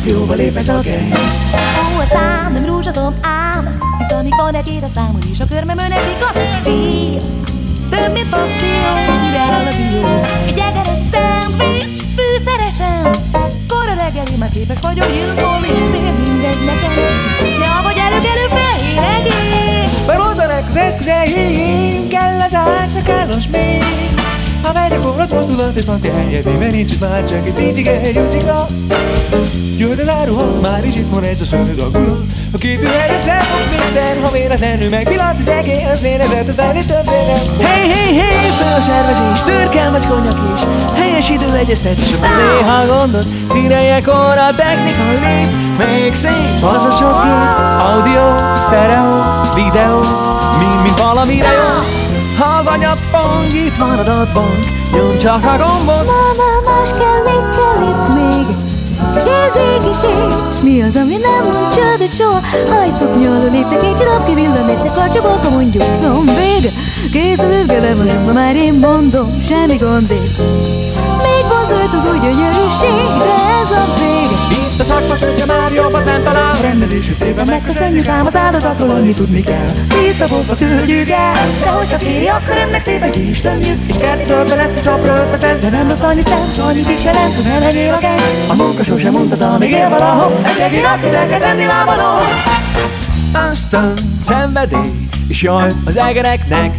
Akcióba lép ez a gang Ó, a szám nem rózsaszom ám Hisz amíg van egy ér a számon is a körmömön esik a fél Több mint passzió, áll a dió. Egy egeres szendvics, fűszeresen Kora reggeli, már képes vagyok jönni, ezért mindegy nekem. Ja, vagy előkelő fehér egész Bemondanak az eszközeim, kell az álszakálos még ha megy a forrad mozdulat és van helyedében nincs itt már csak egy picike Jusika Jöhet az áruha, már is itt van ez a szőnöd agula A két üveg most minden, ha véletlenül megpillant az egész lélezetet venni többére. Hey, hey, hey, fel a szervezés, türkel vagy konyak is. Helyes idő egyeztetés, az néha gondot Színeje a technika lép, még szép Az a sok gép, audio, stereo, videó Mind, mind valamire jó ha az anyapong itt van adatbank Nyom csak a gombot. Mama, más kell, még kell itt még. S ez ég is és mi az, ami nem mond csődöt soha? Hajszoknya alól léptek egy csodap kivillan Egyszer karcsabolka mondjuk zombéd Készül övgele vagyunk, ma már én mondom Semmi gond itt Még van zöld az új gyönyörűség De ez a vég a szakma tudja már jobbat nem talál. Rendelését szépen megköszönjük ám az áldozatról annyi tudni kell. Tíz bozba küldjük el. De hogyha kéri, akkor ennek szépen ki is tömjük. És kerti törpe lesz a csapra ötletez De nem rossz annyi szent, s annyit is jelent, hogy elegyél a keny A munka sosem mondtad, amíg él valahol. Egy egér, akit el kell tenni lábalól. Aztán szenvedély, és jaj az egereknek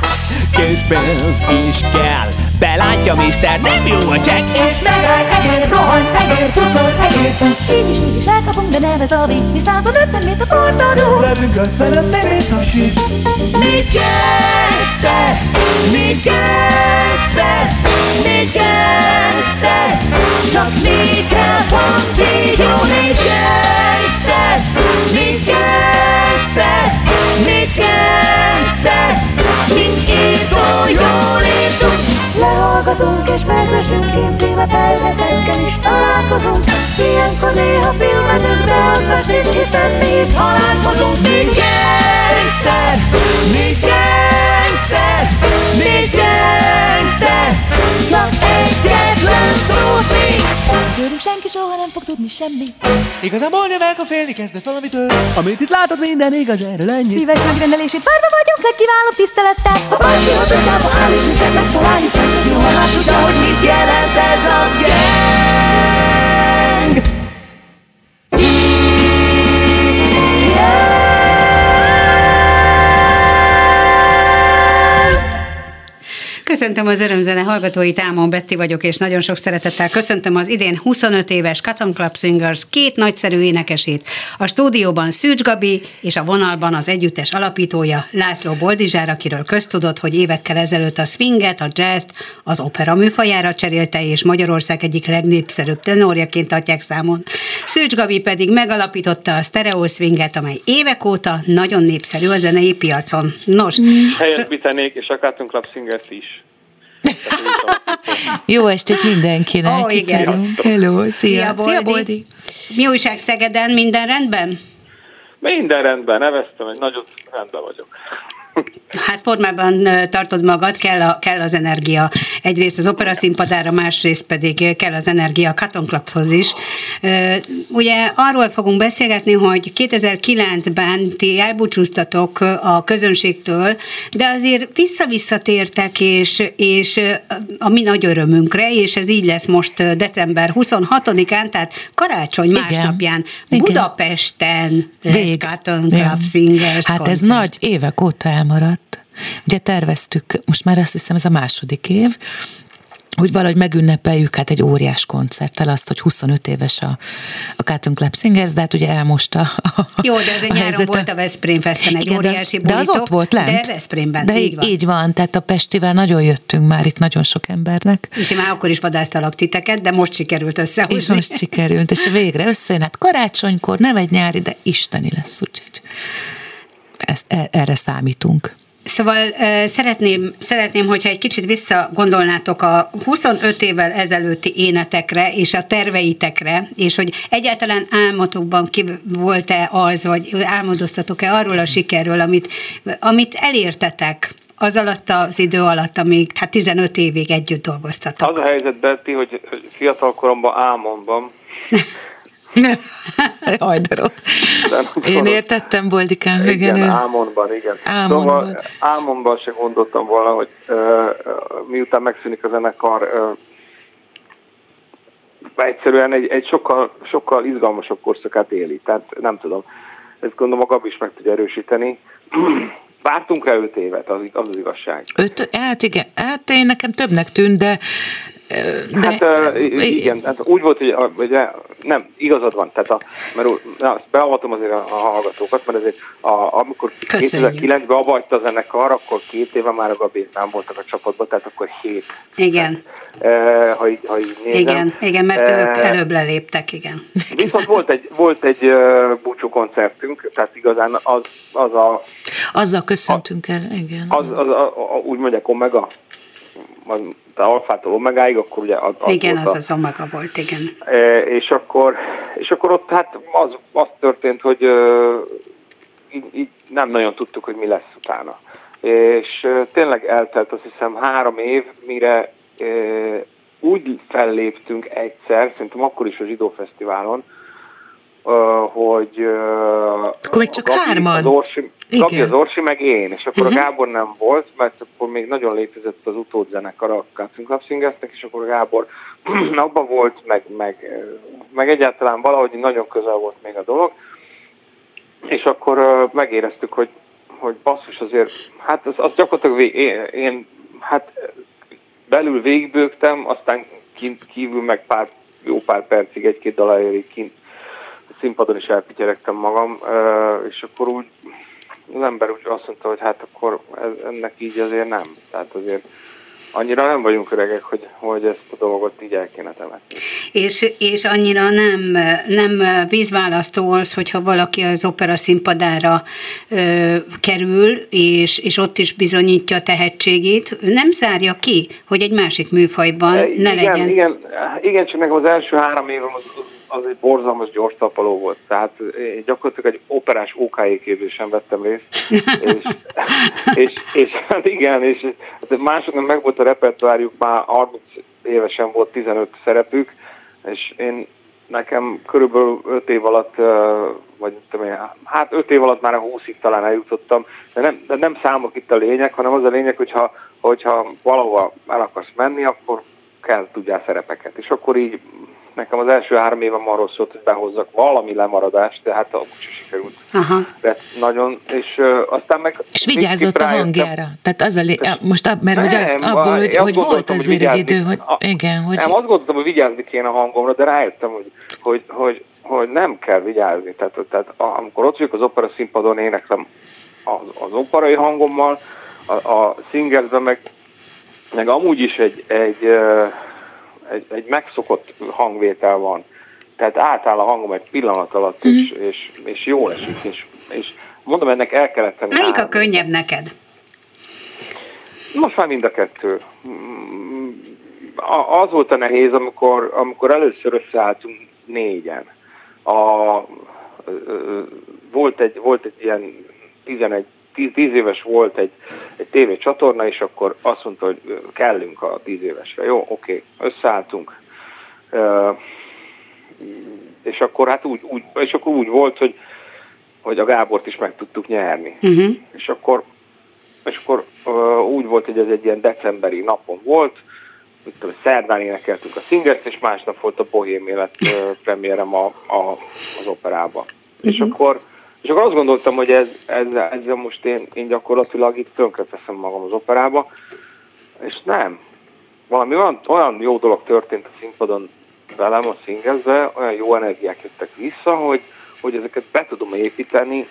Készpénz is kell Belátja, mister, nem jó a csekk. És megáll, egér, rohan, egér, pucol, egér. Így is, úgy is elkapunk, de nevez a vicci 150 mint a portadó Levünk 55 mint a sips Mi gangster, mi gangster, mi gangster Csak mi kell pont És meglesünk intimebb helyzetekkel is találkozunk. Ilyenkor néha filmezünk, de azt a sét, hiszen mi itt halálkozunk Mi gangster, mi gangster, mi gangster. Csak egyetlen szót mi. Tőlünk senki soha nem fog tudni semmi. Igazából meg, a félni kezdett valamitől Amit itt látod, minden igaz, erről ennyi Szíves megrendelését várva vagyunk, legkiválóbb tisztelettel. Ha bárki az ötába áll és minket megtalál Hiszen jó, már tudja, hogy mit jelent ez a gang Köszöntöm az örömzene hallgatóit, Ámon Betti vagyok, és nagyon sok szeretettel köszöntöm az idén 25 éves Cotton Club Singers két nagyszerű énekesét. A stúdióban Szűcs Gabi, és a vonalban az együttes alapítója László Boldizsár, akiről köztudott, hogy évekkel ezelőtt a swinget, a jazz az opera műfajára cserélte, és Magyarország egyik legnépszerűbb tenorjaként tartják számon. Szűcs Gabi pedig megalapította a stereo swinget, amely évek óta nagyon népszerű a zenei piacon. Nos, Helyesbítenék, és a Cotton Club Singers is. Jó estét mindenkinek. Ó, igen. Hello, szia. Szia, Boldi. Szia, Boldi. Mi újság Szegeden? Minden rendben? Minden rendben, neveztem, hogy nagyot rendben vagyok. Hát formában tartod magad, kell, a, kell az energia. Egyrészt az opera színpadára, másrészt pedig kell az energia a Cotton Clubhoz is. Ugye arról fogunk beszélgetni, hogy 2009-ben ti elbúcsúztatok a közönségtől, de azért visszavisszatértek, és, és a mi nagy örömünkre, és ez így lesz most december 26-án, tehát karácsony Igen. másnapján Igen. Budapesten lesz Vég. Cotton Ja. Club Singers Hát ez koncert. nagy évek óta elmaradt. Ugye terveztük, most már azt hiszem ez a második év, hogy valahogy megünnepeljük hát egy óriás koncerttel azt, hogy 25 éves a, a Cotton Club Singers, de hát ugye elmosta a, Jó, de ez egy a nyáron helyzet. volt a Veszprém Festen egy Igen, de az- óriási de az bulitok, ott volt lent. De Veszprémben, De így van. így van, tehát a Pestivel nagyon jöttünk már itt nagyon sok embernek. És én már akkor is vadásztalak titeket, de most sikerült összehozni. És most sikerült, és végre összejön, hát karácsonykor, nem egy nyári, de isteni lesz, úgyhogy ezt, e- erre számítunk. Szóval szeretném, szeretném, hogyha egy kicsit visszagondolnátok a 25 évvel ezelőtti énetekre és a terveitekre, és hogy egyáltalán álmotokban ki volt-e az, vagy álmodoztatok-e arról a sikerről, amit, amit elértetek az alatt az idő alatt, amíg hát 15 évig együtt dolgoztatok. Az a helyzet, Betty, hogy fiatal koromban álmomban, Hajdaró. Én értettem, Boldikám, igen. igen, ő- igen. Álmodban. Szóval álmomban se gondoltam volna, hogy uh, miután megszűnik a zenekar, uh, egyszerűen egy, egy sokkal, sokkal izgalmasabb korszakát éli. Tehát nem tudom, ezt gondolom a Gabi is meg tudja erősíteni. Vártunk rá öt évet, az, az az igazság. Öt, hát igen, hát én nekem többnek tűnt, de... de Hát uh, igen, hát úgy volt, hogy a- ugye, nem, igazad van, tehát a, mert na, azt beavatom azért a, a hallgatókat, mert azért a, amikor Köszönjük. 2009-ben abba hagyta a zenekar, akkor két éve már a Gabi nem voltak a csapatban, tehát akkor hét. Igen, Uh, ha, így, ha így nézem. igen, igen, mert Eh, ők előbb leléptek, igen. Viszont volt egy, volt egy uh, búcsú koncertünk, tehát igazán az, az a, Azzal köszöntünk el, igen. az, az a, a, úgy mondják Omega, az, alfától omegáig, akkor ugye az, az Igen, volt az a- az omega volt, igen. E, és akkor, és akkor ott hát az, az történt, hogy így, így nem nagyon tudtuk, hogy mi lesz utána. És tényleg eltelt azt hiszem három év, mire úgy felléptünk egyszer, szerintem akkor is a Zsidó Fesztiválon, hogy Akkor még csak Gabi, hárman. Az Orsi, Gabi, az Orsi, meg én, és akkor uh-huh. a Gábor nem volt, mert akkor még nagyon létezett az utódzenekar a Club Singersnek, és akkor a Gábor abban volt, meg, meg, meg egyáltalán valahogy nagyon közel volt még a dolog, és akkor megéreztük, hogy, hogy basszus azért, hát az, az gyakorlatilag vég, én, én, hát belül végigbőgtem, aztán kint kívül meg pár, jó pár percig, egy-két dalajérig kint színpadon is elpityeregtem magam, és akkor úgy az ember úgy azt mondta, hogy hát akkor ez, ennek így azért nem. Tehát azért annyira nem vagyunk öregek, hogy, hogy ezt a dolgot így el kéne temetni. És, és annyira nem, nem vízválasztó az, hogyha valaki az opera színpadára ö, kerül, és, és ott is bizonyítja a tehetségét, nem zárja ki, hogy egy másik műfajban ne igen, legyen. Igen, igen, csak nekem az első három évem az, az egy borzalmas gyors tapaló volt. Tehát én gyakorlatilag egy operás OK képzésen vettem részt. és, és, és, hát igen, és hát másoknak meg volt a repertoárjuk, már 30 évesen volt 15 szerepük, és én nekem körülbelül 5 év alatt, ö, vagy tudom én, hát 5 év alatt már a 20-ig talán eljutottam, de nem, de nem számok itt a lényeg, hanem az a lényeg, hogyha, hogyha valahova el akarsz menni, akkor kell tudjál szerepeket. És akkor így nekem az első három évem arról szólt, hogy behozzak valami lemaradást, de hát akkor sem sikerült. Aha. De nagyon, és ö, aztán meg... És vigyázott a hangjára. Tehát az a lé... most, ab- mert hogy, az, Nem, abból, hogy, hogy volt azért egy idő, hogy a- igen, hogy Nem, azt gondoltam, hogy vigyázni kéne a hangomra, de rájöttem, hogy, hogy, hogy, hogy nem kell vigyázni. Tehát, tehát amikor ott vagyok az opera színpadon, éneklem az, az operai hangommal, a, a singersben meg, meg amúgy is egy, egy, ö, egy, egy megszokott hangvétel van. Tehát átáll a hangom egy pillanat alatt, és, és, és jól esik, és, és mondom, ennek el kellett tenni. Melyik a három könnyebb neked? most már mind a kettő. Mm, a- az volt a nehéz, amikor, amikor először összeálltunk négyen. A, volt, egy, volt egy ilyen 11 10, 10 éves volt egy, egy tévécsatorna, és akkor azt mondta, hogy kellünk a 10 évesre. Jó, oké, összeálltunk. Ö, és akkor hát úgy, úgy, és akkor úgy volt, hogy, hogy a Gábort is meg tudtuk nyerni. Uh-huh. És akkor, és akkor ö, úgy volt, hogy ez egy ilyen decemberi napon volt, mit tudom, szerdán énekeltünk a singers és másnap volt a Bohém Élet ö, premierem a, a, az operába. Uh-huh. És akkor és akkor azt gondoltam, hogy ez, ezzel, ezzel most én, én gyakorlatilag itt tönkreteszem magam az operába, és nem. Valami olyan, olyan jó dolog történt a színpadon velem a szingezve, olyan jó energiák jöttek vissza, hogy, hogy ezeket be tudom építeni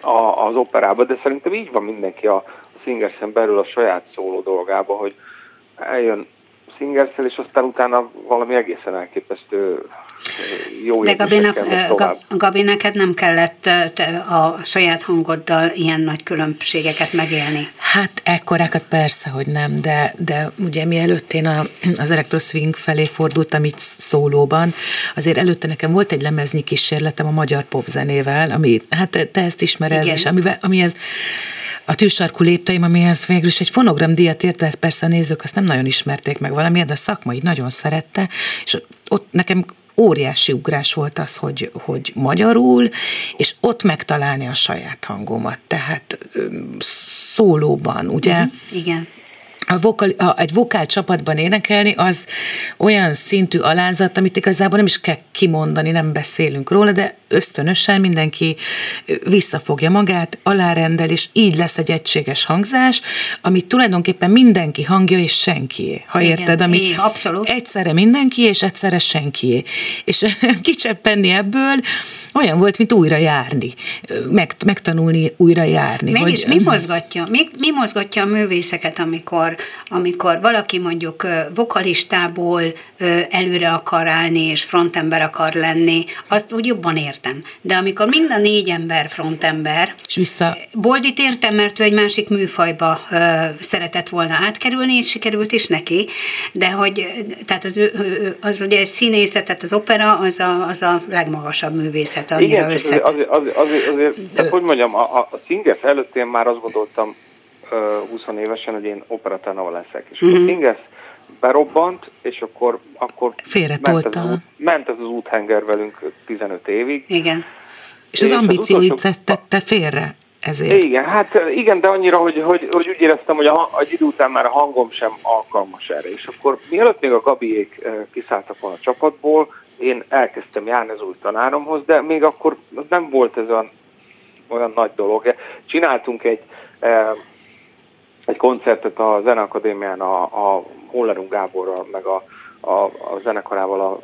a, az operába, de szerintem így van mindenki a, a Singersen belül a saját szóló dolgába, hogy eljön Singersel, és aztán utána valami egészen elképesztő jó De Gabinak, Gabi, neked nem kellett a saját hangoddal ilyen nagy különbségeket megélni. Hát ekkorákat persze, hogy nem, de, de ugye mielőtt én a, az elektroszwing felé fordultam itt szólóban, azért előtte nekem volt egy lemeznyi kísérletem a magyar popzenével, ami, hát te, ezt ismered, Igen. és amivel, amihez a tűsarkú lépteim, amihez végül is egy fonogramdíjat ért, de ezt persze a nézők azt nem nagyon ismerték meg valamiért, de a szakmai nagyon szerette, és ott nekem óriási ugrás volt az, hogy, hogy magyarul, és ott megtalálni a saját hangomat. Tehát szólóban, ugye? Mhm. Igen. A vokal, a, egy vokál csapatban énekelni, az olyan szintű alázat, amit igazából nem is kell kimondani, nem beszélünk róla, de ösztönösen mindenki visszafogja magát, alárendel, és így lesz egy egységes hangzás, ami tulajdonképpen mindenki hangja és senkié, ha Igen, érted? Ami é, abszolút. Egyszerre mindenki, és egyszerre senkié. És kicseppenni ebből olyan volt, mint újra járni, meg, megtanulni újra járni. Mégis mi mozgatja, mi, mi mozgatja a művészeket, amikor, amikor valaki mondjuk vokalistából előre akar állni, és frontember akar lenni, azt úgy jobban értem. De amikor mind a négy ember frontember, És vissza, Boldit értem, mert ő egy másik műfajba szeretett volna átkerülni, és sikerült is neki, de hogy, tehát az, az ugye egy színészet, tehát az opera, az a, az a legmagasabb művészet, annyira Igen, összetett. azért, azért, azért, azért de hogy mondjam, a, a, a Singers előtt én már azt gondoltam uh, 20 évesen, hogy én operatanova leszek. És Mhm. mm-hmm. a Singers berobbant, és akkor, akkor ment, ez az ment ez az úthenger velünk 15 évig. Igen. és az és az ambícióit utolsó- tette félre ezért. Igen, hát igen, de annyira, hogy, hogy, hogy úgy éreztem, hogy a, egy idő után már a hangom sem alkalmas erre. És akkor mielőtt még a Gabiék kiszálltak volna a csapatból, én elkezdtem járni az új tanáromhoz, de még akkor nem volt ez olyan, olyan nagy dolog. Csináltunk egy, eh, egy koncertet a Zeneakadémián a, a Hollerung Gáborral, meg a, a, a zenekarával a,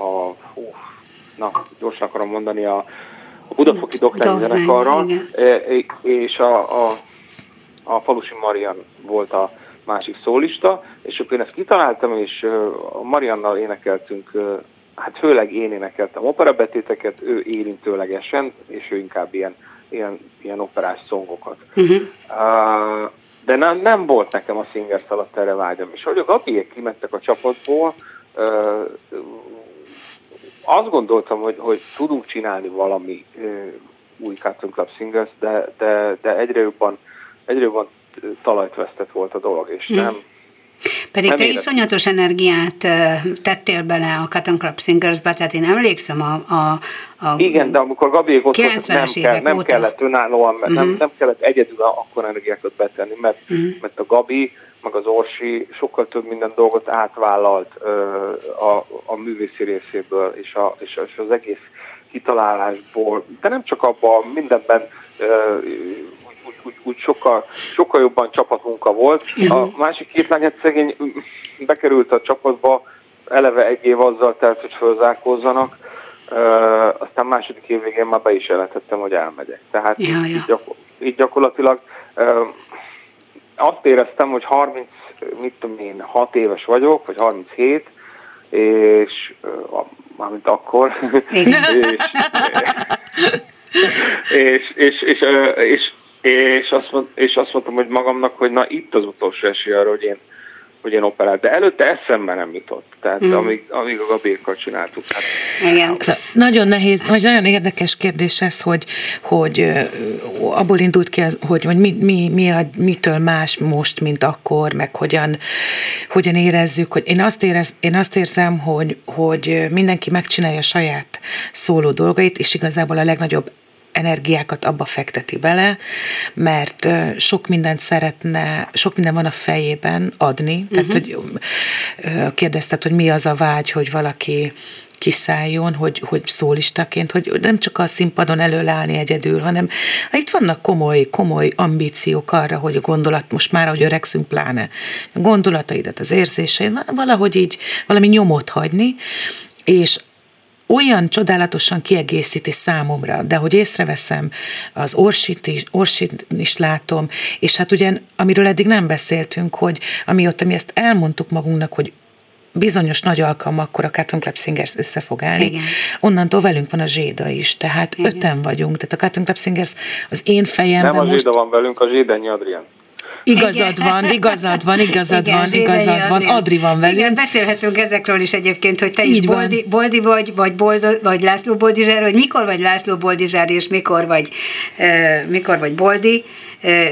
a hú, na, gyorsan akarom mondani, a, a Budafoki Doklány, zenekarral, igen. e, és a, a, a Falusi Marian volt a másik szólista, és akkor én ezt kitaláltam, és a Mariannal énekeltünk, hát főleg én énekeltem operabetéteket, ő érintőlegesen, és ő inkább ilyen, ilyen, ilyen operás szongokat. Uh-huh. Uh, de nem, nem volt nekem a Singers alatt erre vágyam. És hogy a Gabiek kimentek a csapatból, uh, azt gondoltam, hogy, hogy tudunk csinálni valami uh, új Cotton Club Singers, de, de, de egyre jobban, egyre jobban talajt vesztett volt a dolog, és Hm. nem, Pedig Nem te éreztem. iszonyatos energiát tettél bele a Cotton Club Singersbe, tehát én emlékszem a... a, a Igen, de amikor Gabiék ott voltak, 90-es nem, kell, nem óta. kellett önállóan, uh-huh. nem, Mhm. nem kellett egyedül akkor energiákat betenni, mert, uh-huh. mert a Gabi, meg az Orsi sokkal több minden dolgot átvállalt ö, a, a művészi részéből, és, a, és, és az egész kitalálásból, de nem csak abban, mindenben ö, úgy, úgy, sokkal, sokkal jobban csapatmunka volt. A másik két lány hát szegény mm, bekerült a csapatba, eleve egy év azzal telt, hogy fölzárkózzanak, Uh, aztán második év végén már be is jelentettem, hogy elmegyek. Tehát Ja, ja. Így, gyakor- így gyakorlatilag uh, azt éreztem, hogy 30, mit tudom én, 6 éves vagyok, vagy 37, és uh, mármint akkor, és, és, és, és, ö, és, és, azt mond, és azt mondtam, hogy magamnak, hogy na itt az utolsó esély arra, hogy én, hogy én operát. De előtte eszembe nem jutott. Tehát Mm. amíg, amíg a Gabékkal csináltuk. Hát, Igen. Szóval nagyon nehéz, vagy nagyon érdekes kérdés ez, hogy, hogy abból indult ki, hogy, hogy mi, mi, mi a, mitől más most, mint akkor, meg hogyan, hogyan érezzük, hogy én azt, érez, én azt érzem, hogy, hogy mindenki megcsinálja a saját szóló dolgait, és igazából a legnagyobb energiákat abba fekteti bele, mert sok mindent szeretne, sok minden van a fejében adni. Tehát, hogy ö, kérdezted, hogy mi az a vágy, hogy valaki kiszálljon, hogy, hogy szólistaként, hogy nem csak a színpadon előállni egyedül, hanem hát itt vannak komoly, komoly ambíciók arra, hogy a gondolat, most már, hogy öregszünk pláne, a gondolataidat, az érzéseid, valahogy így valami nyomot hagyni, és olyan csodálatosan kiegészíti számomra, de hogy észreveszem, az Orsit is, Orsit is látom, és hát ugye, amiről eddig nem beszéltünk, hogy amióta mi ezt elmondtuk magunknak, hogy bizonyos nagy alkalmakkor a Cotton Club Singers össze fog állni. Igen. Onnantól velünk van a Zséda is, tehát Igen. öten vagyunk, tehát a Cotton Club Singers az én fejemben nem a most Zsida van velünk, a Zsédenyi Adrián. Igazad Igen. van, igazad van, igazad Igen, van, igazad van, Adrián. Adri van velünk. Igen, beszélhetünk ezekről is egyébként, hogy te Így is van. Boldi, Boldi vagy, vagy, Boldo, vagy László Boldizsár, vagy mikor vagy László Boldizsár, és mikor vagy, uh, mikor vagy Boldi.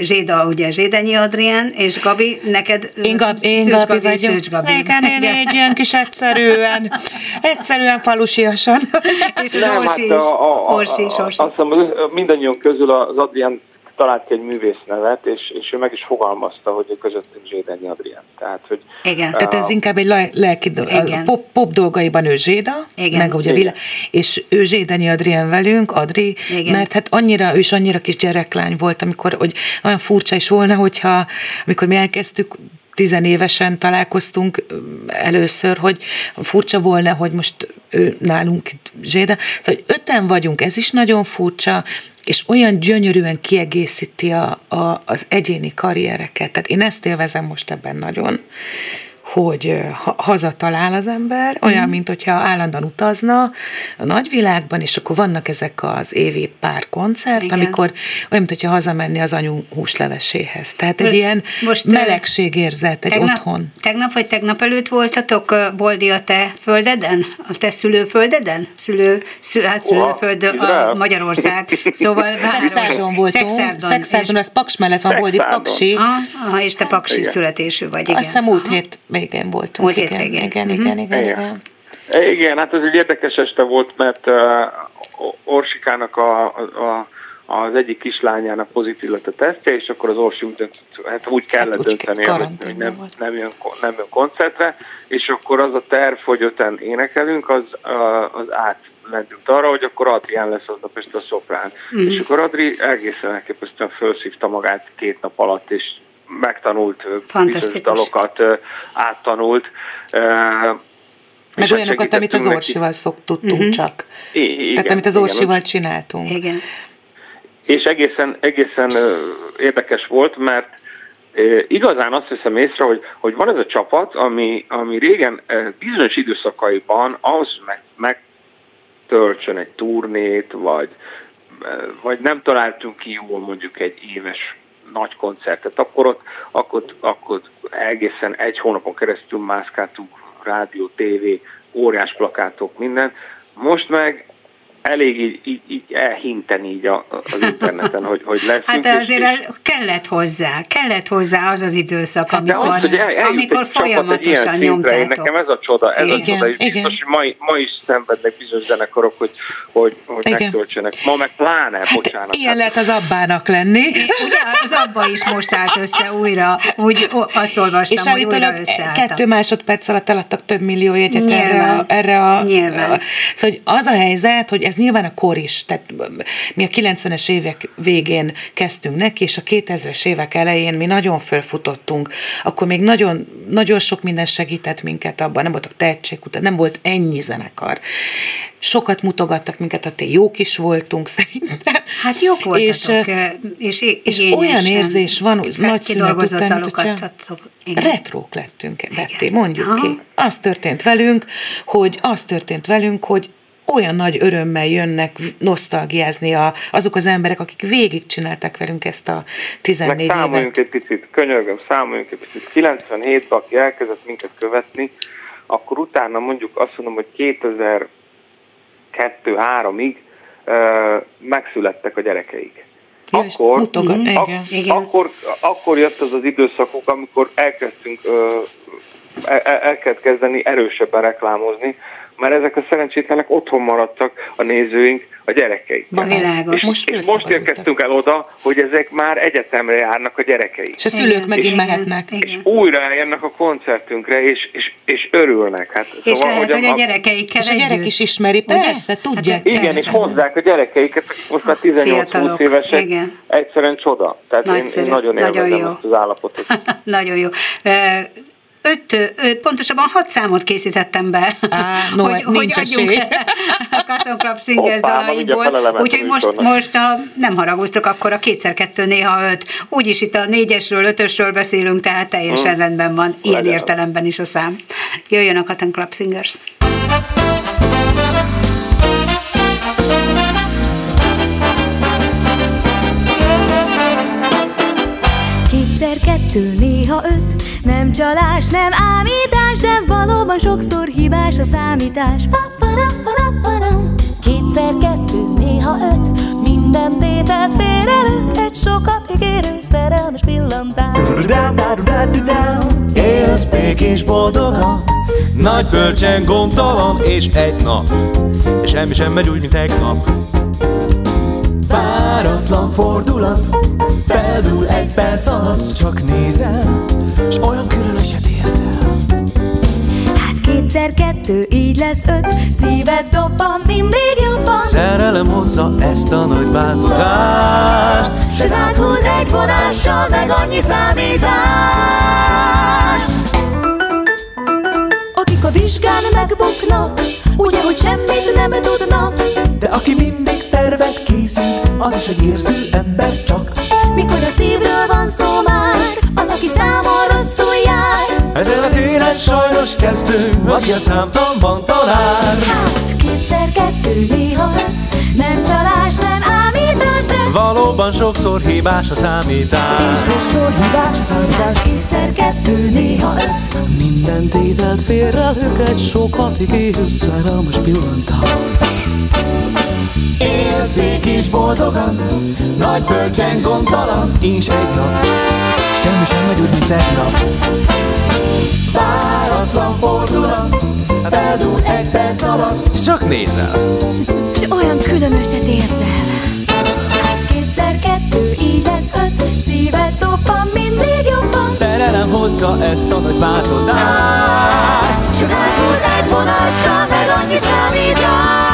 Zséda, ugye Zsédenyi Adrián, és Gabi, neked Én, Gab, én Szűcs Gabi vagyok. Szűcs Gabi. Igen, én egy ilyen kis egyszerűen, egyszerűen falusiasan. És az Nem, Orsi is. hát a, a, a, Orsi is, Orsi. azt hiszem, mindannyian közül az Adrián talált ki egy művész nevet, és, és ő meg is fogalmazta, hogy közöttünk Zsédenyi Adrián. Tehát, hogy Igen. Tehát ez inkább egy le- lelki do- a Igen. pop, pop dolgaiban ő Zséda, Igen. meg ugye Igen. Vila, és ő Zsédenyi Adrien velünk, Adri, Igen. mert hát annyira, ő is annyira kis gyereklány volt, amikor, hogy olyan furcsa is volna, hogyha, amikor mi elkezdtük, tizenévesen találkoztunk először, hogy furcsa volna, hogy most ő nálunk Zséda. Szóval, hogy öten vagyunk, ez is nagyon furcsa, és olyan gyönyörűen kiegészíti a, a, az egyéni karriereket. Tehát én ezt élvezem most ebben nagyon, hogy ha, hazatalál az ember, olyan, Mhm. mint hogyha állandóan utazna a nagyvilágban, és akkor vannak ezek az évi pár koncert, Igen. amikor olyan, mint hogyha hazamenni az anyu húsleveséhez. Tehát egy ilyen most, melegségérzet, egy tegnap, otthon. Tegnap vagy tegnap előtt voltatok Boldi a te földeden? A te szülőföldeden? Szülő, szü, hát szülőföld a. Magyarország. Szóval. Szexárdon voltunk, Szexárdon. Szexárdon, az Paks mellett van, Boldi. Paksi. Aha, és te paksi Igen. születésű vagy, igen. Azt hiszem múlt hét végén voltunk. Múlt igen, hétvégén. igen, Mhm. igen, igen, Igen. igen. Igen, hát ez egy érdekes este volt, mert uh, Orsikának a, a, az egyik kislányának pozitív lett a tesztje, és akkor az Orsi úgy döntött, hát úgy kellett úgy dönteni, hogy, nem, volt. nem, jön, nem jön koncertre, és akkor az a terv, hogy öten énekelünk, az, uh, az átlentünk arra, hogy akkor Adrián lesz aznap este a szoprán. Mm. És akkor Adri egészen elképesztően felszívta magát két nap alatt, és megtanult bizonyos dalokat, áttanult. Meg olyanokat, amit az segítettünk neki. Orsival szok, tudtunk Mhm. csak. I- igen, Tehát amit az igen, Orsival csináltunk. Igen. És egészen, egészen érdekes volt, mert igazán azt veszem észre, hogy, hogy van ez a csapat, ami, ami régen bizonyos időszakaiban ahhoz meg, megtöltsön egy turnét, vagy, vagy nem találtunk ki jól mondjuk egy éves nagy koncertet, akkor ott akkor, akkor egészen egy hónapon keresztül mászkáltunk rádió, tévé, óriás plakátok, minden. Most meg elég így, így, így elhinteni így a, az interneten, hogy, hogy leszünk. Hát és- azért és- kellett hozzá, kellett hozzá az az időszak, Hát de amikor, az, hogy el, amikor egy csapat egy ilyen folyamatosan nyomtátok. nekem ez a csoda, ez Igen, a csoda, és igen. biztos, hogy ma, ma is szenvednek bizonyos zenekarok, hogy, hogy, hogy Igen. megtöltsenek. Ma meg pláne, Hát bocsánat. ilyen hát- lehet az abbának lenni. Ugye az abba is most állt össze újra, úgy azt olvastam, És hogy újra összeálltak. kettő másodperc alatt eladtak több millió jegyet erre a, erre a... Nyilván. a szóval az a helyzet, hogy ez nyilván a kor is, tehát mi a 90-es évek végén kezdtünk neki, és a 2000-es évek elején mi nagyon fölfutottunk, akkor még nagyon, nagyon sok minden segített minket abban, nem voltak tehetségkutat, nem volt ennyi zenekar. Sokat mutogattak minket, hát jók is voltunk szerintem. Hát jók voltatok, És, és, és, olyan érzés van, hogy nagy szünet után, hogyha retrók lettünk, Betty, mondjuk Aha. ki. Az történt velünk, hogy az történt velünk, hogy olyan nagy örömmel jönnek nosztalgiázni a, azok az emberek, akik végigcsinálták velünk ezt a 14 Meg számoljunk évet. egy picit, könyörgöm, számoljunk egy picit. 97-ben, aki elkezdett minket követni, akkor utána mondjuk azt mondom, hogy 2002-3-ig megszülettek a gyerekeik. Ja, és mutogat, ak- igen. Igen. akkor, akkor jött az az időszakok, amikor elkezdtünk, ö, el- el kellett kezdeni erősebben reklámozni, mert ezek a szerencsétlenek otthon maradtak a nézőink, a gyerekeik. Világos. És, Most és most érkeztünk el oda, hogy ezek már egyetemre járnak a gyerekeik. És a szülők Igen, megint igen, mehetnek. Igen. Újra eljönnek a koncertünkre, és, és, és örülnek. Hát, És lehet, hogy a a- gyerekeikkel És a gyerek is ismeri, Ugye? persze, tudják. Hát, Igen, persze. és hozzák a gyerekeiket, most már 18-20 Fiatalok, évesek. igen. Egyszerűen csoda. Tehát én, Nagyszerű, én nagyon nagyon élvezem jó. ezt az állapotot. Nagyon jó. Öt, pontosabban hat számot készítettem be, Á, no, hogy, hogy nincs adjunk esély. a Cotton Club Singers dalaiból. Úgyhogy most, most a, nem haragoztok, akkor a kétszer kettő, néha öt. Úgyis itt a négyesről, ötösről beszélünk, tehát teljesen rendben van, ilyen Legyen. értelemben is a szám. Jöjjön a Cotton Club Singers. Kétszer kettő, néha öt. Nem csalás, nem ámítás De valóban sokszor hibás a számítás. Kétszer kettő, néha öt. Minden tételt félrelök Egy sokat ígérő szerelmes pillantás. Élsz békés boldogan Nagy bölcsen gondtalan És egy nap. És semmi sem megy úgy, mint tegnap Váratlan fordulat Feldúl egy perc alatt Csak nézel És olyan különöset érzel. Hát kétszer kettő, így lesz öt Szíved dobban mindig jobban. Szerelem hozza ezt a nagy változást S ez áthúz egy vonással Meg annyi számítást. Akik a vizsgán megbuknak Ugye, hogy semmit nem tudnak De aki mindig tervet készít Az is egy érző ember csak. Mikor a szívről van szó már Az, aki számol rosszul jár. Ezen a téren sajnos kezdő Aki a számtalanban talál. Hát kétszer kettő, néha öt Nem csalás, nem ámítás, de Valóban sokszor hibás a számítás. És sokszor hibás a számítás. Kétszer kettő, néha. Öt Minden tételt félrelök egy sokat ígérő szerelmes pillantás Élsz békés boldogan, nagy bölcsen gondtalan, és egy nap. Semmi sem megy úgy, mint tegnap. Váratlan fordulat, feldúl egy perc alatt. Csak nézel. És olyan különöset érzel. Kétszer kettő, így lesz öt. Szíved dobban mindig jobban. Szerelem hozza ezt a nagy változást. S az áthúz egy vonással Meg annyi számítást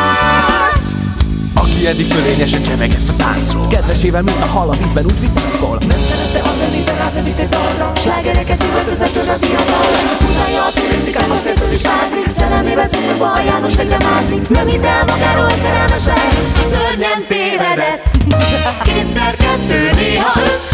Aki eddig fölényesen csemegett a táncról. Kedvesével, mint a hal a vízben úgy viccakol Nem szerette a zenét, de rázenít egy dalra. Slágereket üvöltözött tőle a fiatal. Utálja a turisztikát, a széltől is vázik Szerelmébe szisztok a János végre mászik Nem hitt el magáról, hogy szerelmes lehet. Szörnyen tévedett. Kétszer kettő, néha öt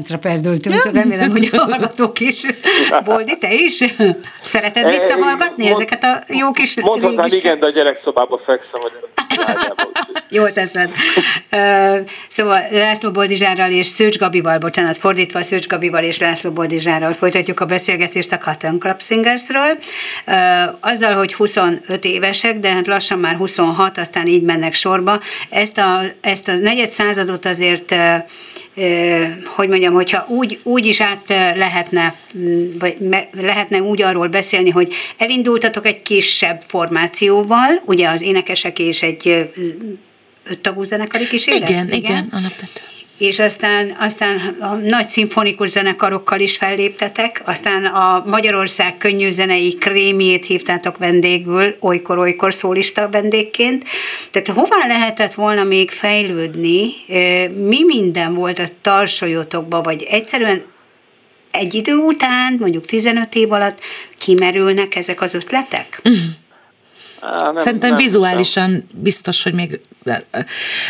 táncra perdültünk, remélem, hogy a hallgatók is. Boldi, te is? Szereted visszahallgatni Mond- ezeket a jó kis Mondhatnám régi- igen, de a gyerekszobába fekszem. Gyerek. Jól teszed. Szóval László Boldizsárral és Szőcs Gabival, bocsánat, fordítva Szőcs Gabival és László Boldizsárral folytatjuk a beszélgetést a Cotton Club Singersről. Azzal, hogy 25 évesek, de hát lassan már 26, aztán így mennek sorba. Ezt a, ezt a negyed századot azért hogy mondjam, hogyha úgy, úgy is át lehetne, vagy lehetne úgy arról beszélni, hogy elindultatok egy kisebb formációval, ugye az énekesek és egy öttagú zenekari kísérlet? Igen, igen, igen alapvetően és aztán, aztán a nagy szimfonikus zenekarokkal is felléptetek, aztán a Magyarország könnyű zenei krémiét hívtátok vendégül, olykor-olykor szólista vendégként. Tehát hová lehetett volna még fejlődni? Mi minden volt a tarsolyotokba, vagy egyszerűen egy idő után, mondjuk 15 év alatt kimerülnek ezek az ötletek? Nem, Szerintem nem, vizuálisan nem. biztos, hogy még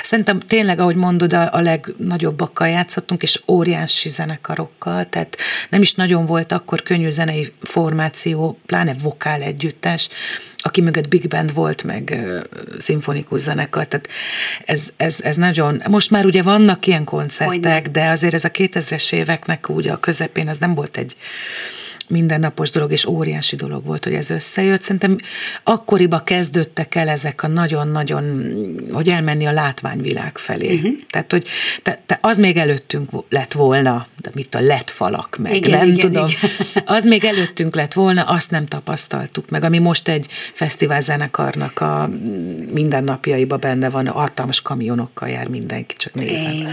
szerintem tényleg, ahogy mondod, a, a legnagyobbakkal játszottunk, és óriási zenekarokkal, tehát nem is nagyon volt akkor könnyű zenei formáció, pláne vokál együttes, aki mögött big band volt, meg uh, szimfonikus zenekar, tehát ez, ez, ez nagyon, most már ugye vannak ilyen koncertek, de azért ez a 2000-es éveknek úgy a közepén, ez nem volt egy mindennapos dolog, és óriási dolog volt, hogy ez összejött. Szerintem akkoriba kezdődtek el ezek a nagyon-nagyon, hogy elmenni a látványvilág felé. Uh-huh. Tehát, hogy te, te az még előttünk lett volna, de mit a lett falak meg, igen, nem igen, tudom. Igen. Az még előttünk lett volna, azt nem tapasztaltuk meg, ami most egy fesztiválzenekarnak a mindennapjaiba benne van, hatalmas kamionokkal jár mindenki, csak nézem. Igen.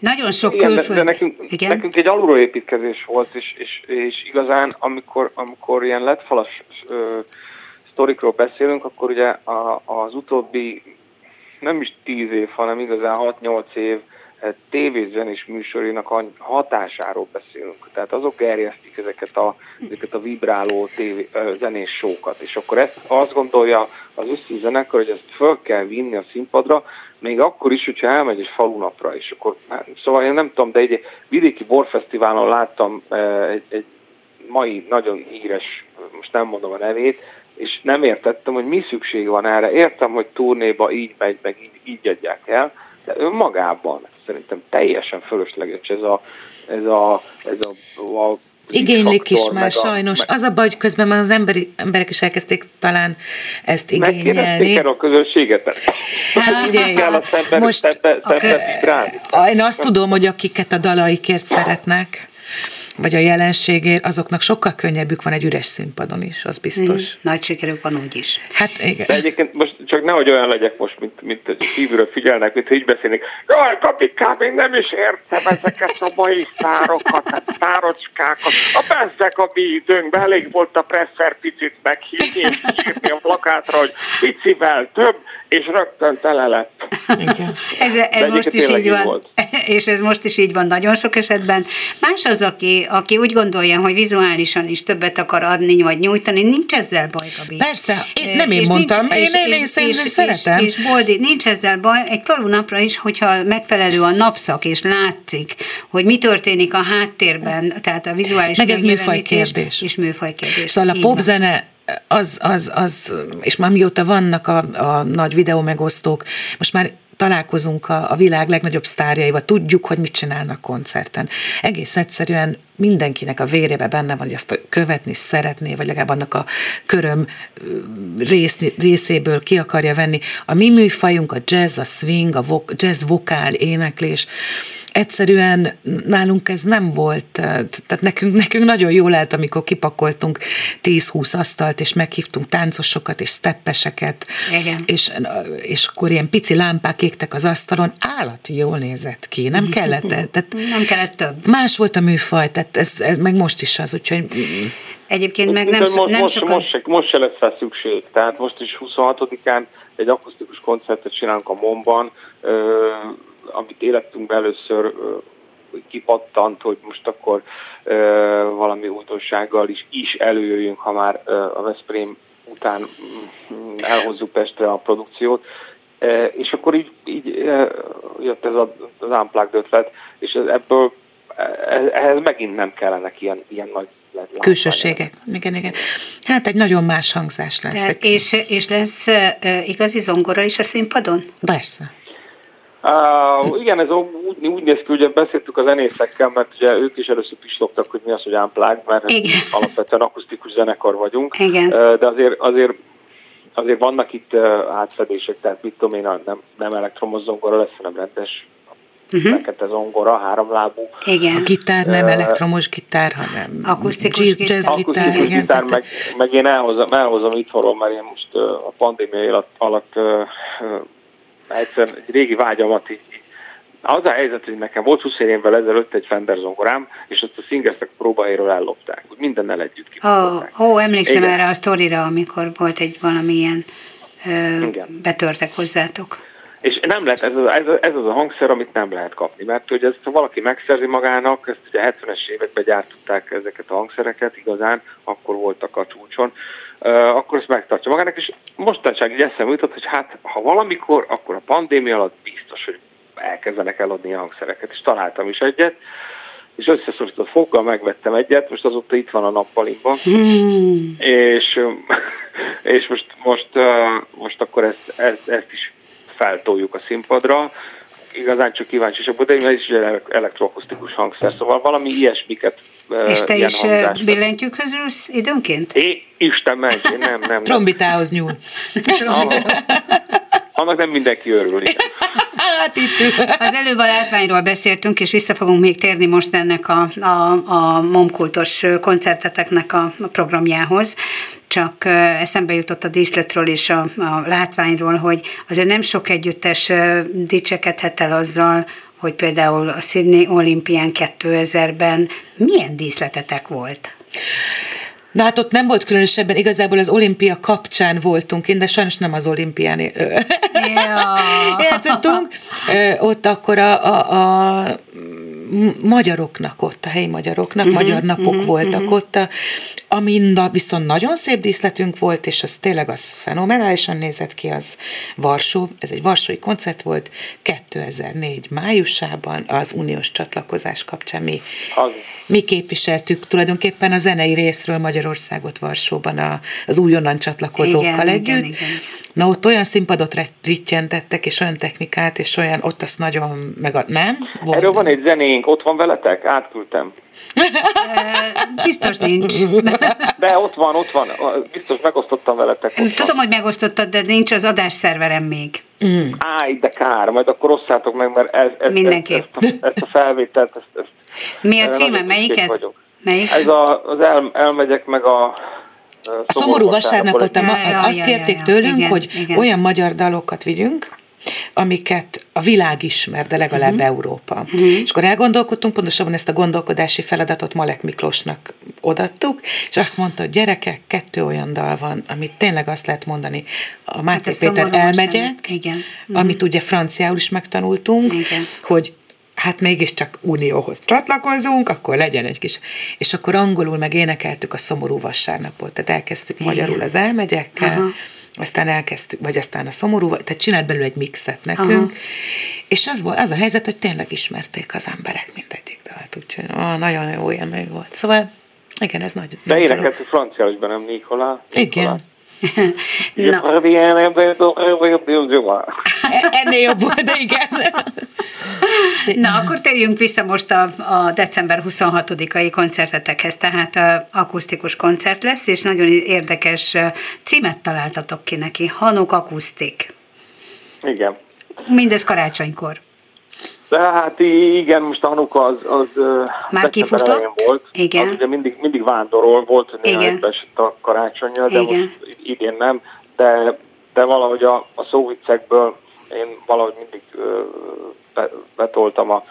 Nagyon sok Igen, külföld... de, de nekünk, Igen? nekünk egy alulróépítkezés volt, és, és, és igazán, amikor, amikor ilyen letfalas ö, sztorikról beszélünk, akkor ugye a, az utóbbi nem is tíz év, hanem igazán 6-8 év tévézenés műsorinak a hatásáról beszélünk. Tehát azok gerjesztik ezeket a, ezeket a vibráló tévé, zenés sókat. És akkor ezt azt gondolja az összes zenekar, hogy ezt föl kell vinni a színpadra, még akkor is, hogyha elmegy egy falunapra is. Akkor, szóval én nem tudom, de egy vidéki borfesztiválon láttam egy, egy mai nagyon híres, most nem mondom a nevét, és nem értettem, hogy mi szükség van erre. Értem, hogy turnéba így megy, meg így, így adják el, de önmagában szerintem teljesen fölösleges ez a, ez a, ez a, a Igénylik is már sajnos. Meg... Az a baj, hogy közben már az emberi, emberek is elkezdték talán ezt igényelni. el a közönséget? Hát figyelj, most én azt tudom, hogy akiket a dalaikért szeretnek, vagy a jelenségért, azoknak sokkal könnyebbük van egy üres színpadon is, az biztos. Mm, nagy sikerük van úgy is. Hát igen. De egyébként most csak nehogy olyan legyek most, mint, mint kívülről figyelnek, mint hogy így beszélnek. Jaj, kapikám, én nem is értem ezeket a mai szárokat, hát szárocskákat. A bezzek a mi időnkben elég volt a presszer picit meghívni, és írni a plakátra, hogy picivel több, és rögtön tele lett. Igen. Ez, ez most is így van, volt. és ez most is így van nagyon sok esetben. Más az, aki, aki úgy gondolja, hogy vizuálisan is többet akar adni, vagy nyújtani, nincs ezzel baj, Gabi. Persze, én, nem én mondtam, nincs, én, és, én, és, én, és, szeretem. És, és Boldi, nincs ezzel baj, egy falunapra is, hogyha megfelelő a napszak, és látszik, hogy mi történik a háttérben, tehát a vizuális Meg ez műfaj kérdés. És műfaj kérdés. Szóval a popzene az, az, az, és már mióta vannak a, a nagy videó megosztók, most már találkozunk a, a világ legnagyobb sztárjaival, tudjuk, hogy mit csinálnak koncerten. Egész egyszerűen mindenkinek a vérébe benne van, hogy azt követni szeretné, vagy legalább annak a köröm rész, részéből ki akarja venni. A mi műfajunk a jazz, a swing, a vok, jazz vokál, éneklés, egyszerűen nálunk ez nem volt, tehát nekünk, nekünk nagyon jó lehet, amikor kipakoltunk 10-20 asztalt, és meghívtunk táncosokat és steppeseket, Igen. És, és akkor ilyen pici lámpák égtek az asztalon, állati jól nézett ki, nem kellett, tehát nem kellett több. Más volt a műfaj, tehát ez, ez meg most is az, úgyhogy Egyébként meg nem, most, nem most, sokan... most, se, most se lesz rá szükség. Tehát most is 26-án egy akusztikus koncertet csinálunk a Momban, amit életünkben először kipattant, hogy most akkor valami újdonsággal is, is előjöjjünk, ha már a Veszprém után mm, elhozzuk Pestre a produkciót. És akkor így, így jött ez az unplugged ötlet, és ebből ehhez megint nem kellenek ilyen, ilyen nagy külsőségek. Igen, igen. Hát egy nagyon más hangzás lesz. Tehát, és, és lesz uh, igazi zongora is a színpadon? Persze. Uh, igen, ez úgy, úgy néz ki, ugye beszéltük a zenészekkel, mert ugye ők is először pislogtak, hogy mi az, hogy unplugged, mert Igen. alapvetően akusztikus zenekar vagyunk. Igen. Uh, de azért, azért azért vannak itt uh, átfedések, tehát mit tudom én, nem, nem elektromos zongora lesz, hanem rendes uh-huh. fekete zongora, háromlábú. Igen. A gitár nem elektromos gitár, hanem Akusztikus jazz, gitár. jazz Akusztikus gitár. gitár, igen, gitár tehát- meg, meg én elhozom, elhozom itthonról, mert én most uh, a pandémia alatt, alatt uh, egyszerűen egy régi vágyamat így, az a helyzet, hogy nekem volt 20 évvel ezelőtt egy Fender zongorám, és azt a Singersnek próbáiról ellopták. Úgy mindennel együtt Ó, kifogták. ó, emlékszem Igen. erre a sztorira, amikor volt egy valamilyen ö, Igen. betörtek hozzátok. És nem lehet, ez, az- ez, az- ez az a hangszer, amit nem lehet kapni, mert hogy ezt ha valaki megszerzi magának, ezt ugye 70-es években gyártották ezeket a hangszereket, igazán, akkor voltak a csúcson, akkor ezt megtartja magának, és mostanság így eszembe jutott, hogy hát ha valamikor, akkor a pandémia alatt biztos, hogy elkezdenek eladni a hangszereket, és találtam is egyet, és összeszorított foggal megvettem egyet, most azóta itt van a nappalimban, Hmm. és, és most, most, most akkor ezt, ezt, ezt is feltoljuk a színpadra. Igazán csak kíváncsisak, de ez is egy elektroakusztikus hangszer, szóval valami ilyesmiket. És te is ö, hangzásra. billentyűkhöz ülsz időnként? É, Isten én nem, nem. nem. Trombitához nyúl. Annak nem mindenki örül. igen. Hát itt. Az előbb a látványról beszéltünk, és vissza fogunk még térni most ennek a, a, a momkultos koncerteteknek a, a programjához. Csak eszembe jutott a díszletről és a, a látványról, hogy azért nem sok együttes dicsekedhet el azzal, hogy például a Sydney olimpián 2000-ben milyen díszletetek volt? Na hát ott nem volt különösebben, igazából az olimpia kapcsán voltunk én, de sajnos nem az olimpián Ja. játszottunk. Ott akkor a, a, a magyaroknak ott, a helyi magyaroknak, uh-huh, magyar napok uh-huh, voltak uh-huh. ott, a, amin na- viszont nagyon szép díszletünk volt, és az tényleg az fenomenálisan nézett ki, az Varsó, ez egy varsói koncert volt 2004 májusában, az uniós csatlakozás kapcsán mi Az. mi képviseltük tulajdonképpen a zenei részről Magyarországot Varsóban a, az újonnan csatlakozókkal Igen, együtt. igen, igen. Na ott olyan színpadot rittyentettek, és olyan technikát, és olyan, ott azt nagyon, meg a, nem? Volt. Erről van egy zenénk, ott van veletek? Átküldtem. Biztos nincs. De ott van, ott van. Biztos megosztottam veletek. Ott van. Tudom, hogy megosztottad, de nincs az adásszerverem még. Áj, de kár, majd akkor osszátok meg, mert ez, ez, Mindenképp. Ezt, ezt, ezt a felvételt, ezt, ezt Mi a címe? Melyiket? vagyok. Melyik? Ez a, az el, elmegyek meg a A szomorú vasárnapot a ma, azt ja, kérték tőlünk, igen, hogy igen. olyan magyar dalokat vigyünk, amiket a világ ismer, de legalább Mhm. uh-huh. Európa. Uh-huh. És akkor elgondolkodtunk, pontosabban ezt a gondolkodási feladatot Malek Miklósnak odattuk, és azt mondta, hogy gyerekek, kettő olyan dal van, amit tényleg azt lehet mondani, a Máté Hát Péter elmegyek. Igen. Mhm. amit ugye franciául is megtanultunk, Igen. hogy hát mégiscsak unióhoz csatlakozunk, akkor legyen egy kis... És akkor angolul meg énekeltük a szomorú vasárnapot, tehát elkezdtük Igen. magyarul az elmegyekkel, Aha. Aztán elkezdtük, vagy aztán a szomorú, tehát csinált belőle egy mixet nekünk, Aha. és az volt az a helyzet, hogy tényleg ismerték az emberek mindegyik dalt, úgyhogy ó, nagyon jó élmény volt. Szóval igen, ez nagy. De énekeltük franciául is bennem, Nikola. Igen. Na, E- Ennél jobb volt, de igen. Na, akkor térjünk vissza most a, a december 26-ai koncertetekhez, tehát a akusztikus koncert lesz, és nagyon érdekes címet találtatok ki neki, Hanok Akusztik. Igen. Mindez karácsonykor. De hát igen, most a Hanuka az, az Már kifutott? volt. Igen. Az ugye mindig, mindig vándorol, volt, hogy néha egybeesett a karácsonyja, de Igen. most idén nem. De, de valahogy a, a szóviccekből én valahogy mindig be, betoltam a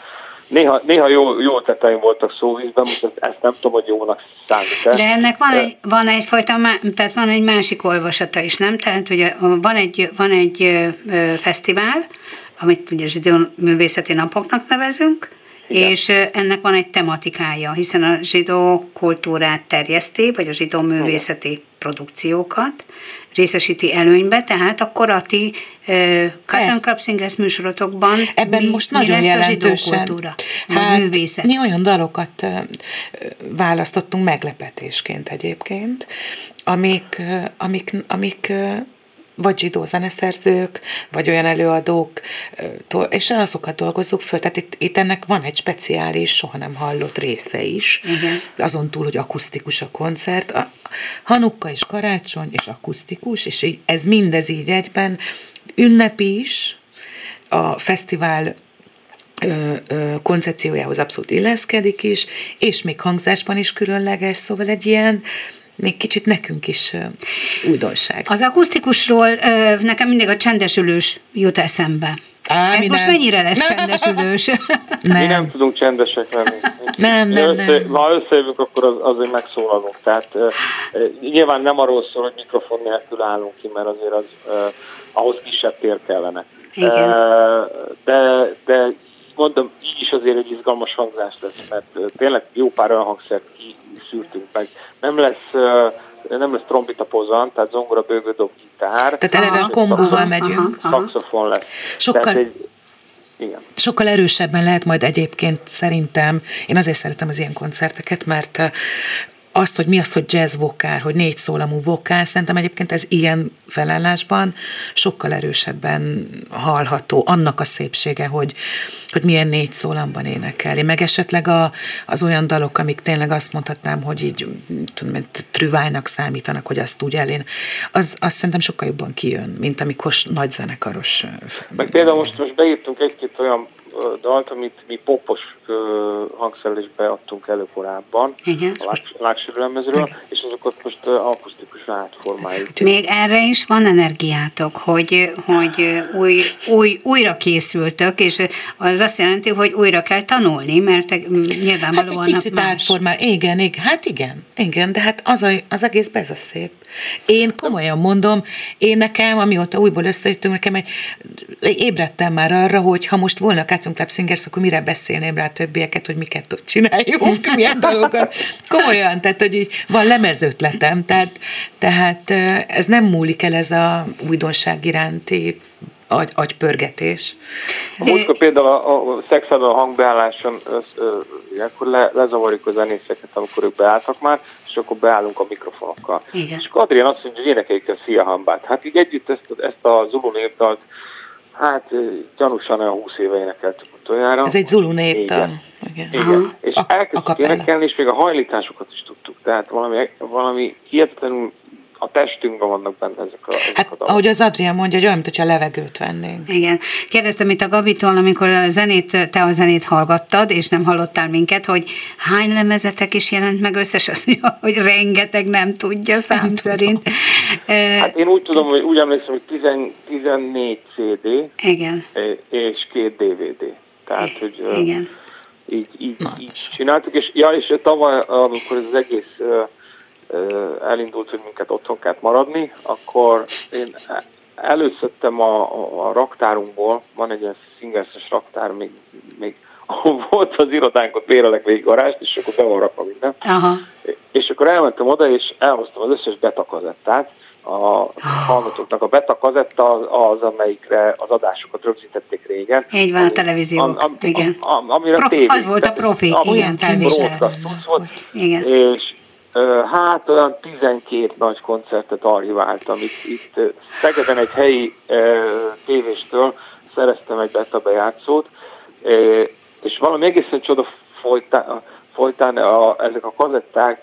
Néha, néha jó, jó tetején voltak szóvízben, most ezt, nem tudom, hogy jónak számít De ennek van, egy, van egyfajta, tehát van egy másik olvasata is, nem? Tehát ugye van egy, van egy fesztivál, amit ugye zsidó művészeti napoknak nevezünk, Igen. és ennek van egy tematikája, hiszen a zsidó kultúrát terjeszti, vagy a zsidó művészeti produkciókat, részesíti előnybe, tehát akkor a ti Cotton. Club Singers műsorotokban Ebben mi, most mi nagyon lesz jelentősen. a vagy Hát, művészet? mi olyan dalokat választottunk meglepetésként egyébként, amik, amik, amik vagy zsidó zeneszerzők, vagy olyan előadók, és azokat dolgozzuk föl. Tehát itt, itt ennek van egy speciális, soha nem hallott része is. Igen. Azon túl, hogy akusztikus a koncert. A Hanukka és karácsony, és akusztikus, és így, ez mindez így egyben ünnepi is, a fesztivál ö, ö, koncepciójához abszolút illeszkedik is, és még hangzásban is különleges, szóval egy ilyen, még kicsit nekünk is újdonság. Az akusztikusról nekem mindig a csendesülős jut eszembe. Á, Ez most nem. mennyire lesz csendesülős? Mi nem Nem, tudunk csendesek lenni. Nem, nem, Össze, nem. Ha összejövünk, akkor az, azért megszólalunk. Tehát uh, nyilván nem arról szól, hogy mikrofon nélkül állunk ki, mert azért az, uh, ahhoz kisebb tér kellene. Igen. Uh, de, de mondom, így is azért egy izgalmas hangzás lesz, mert tényleg jó pár olyan hangszert kiszűrtünk meg. Nem lesz nem lesz trombita pozan, tehát zongora, bőgő, dob, gitár. Tehát eleve kombóval megyünk. Saxofon lesz. Sokkal- Tehát egy, igen. sokkal erősebben lehet majd egyébként szerintem, én azért szeretem az ilyen koncerteket, mert azt, hogy mi az, hogy jazz vokál, hogy négy szólamú vokál, szerintem egyébként ez ilyen felállásban sokkal erősebben hallható. Annak a szépsége, hogy, hogy milyen négy szólamban énekelni. Meg esetleg a, az olyan dalok, amik tényleg azt mondhatnám, hogy így tudom, trüvájnak számítanak, hogy azt úgy elén, az, az szerintem sokkal jobban kijön, mint amikor nagy zenekaros. Meg például most, most beírtunk egy-két olyan dalt, amit mi popos hangszerelésbe adtunk elő korábban, Igen. a Lux- Luxury lemezről, és azokat most ö, akusztikusan átformáljuk. Még erre is van energiátok, hogy, hogy új, új, újra készültök, és az azt jelenti, hogy újra kell tanulni, mert Hát nyilvánvalóan egy picit más. átformál. Igen, igen, hát igen, igen, de hát az, a, az egész ez a szép. Én komolyan mondom, én nekem, amióta újból összejöttünk, nekem egy, ébredtem már arra, hogy ha most volna Club Singers, akkor mire beszélném rá a többieket, hogy miket csináljunk, milyen dalokat. Komolyan, tehát, hogy így van lemezötletem, tehát, tehát ez nem múlik el ez a újdonság iránti agy, agypörgetés. Múltkor például a, a a hangbeálláson, az, ö, akkor le, lezavarjuk a zenészeket, amikor ők beálltak már, és akkor beállunk a mikrofonokkal. Igen. És akkor Adrián azt mondja, hogy énekeljük a Szia Hambát. Hát így együtt ezt, ezt a Zulu népdalt, hát gyanúsan olyan 20 éve énekeltük utoljára. Ez egy zulu népdal. Igen. Igen. Igen, és A- a elkezdtük énekelni, és még a hajlításokat is tudtuk. Tehát valami, valami hihetetlenül a testünkben vannak benne ezek a, ezek Hát, a dalok. ahogy az Adrián mondja, hogy olyan, mintha levegőt vennénk. Igen. Kérdeztem itt a Gabitól, amikor a zenét, te a zenét hallgattad, és nem hallottál minket, hogy hány lemezetek is jelent meg összes, azt mondja, hogy rengeteg nem tudja szám Nem szerint. Hát én úgy tudom, hogy úgy emlékszem, hogy 10, 14 CD Igen. és két DVD. Tehát, hogy Igen. így, így, így csináltuk, és, ja, és tavaly, amikor ez az egész elindult, hogy minket otthon kellett maradni, akkor én előszedtem a, a, raktárunkból, van egy ilyen szingerszes raktár, még, még volt az irodánk, ott bérelek végig garást, és akkor be van rakva minden. Aha. És akkor elmentem oda, és elhoztam az összes beta kazettát. A hallgatóknak a beta kazetta az, az, amelyikre az adásokat rögzítették régen. Így van a televíziók, am- am- igen. am- amire Profi- tévé- az volt a profi, broadcast cucc volt. Igen. És hát olyan 12 nagy koncertet archiváltam. Itt, itt Szegeden egy helyi tévéstől szereztem egy beta bejátszót, ö, és valami egészen csoda folytán, folytán a, ezek a kazetták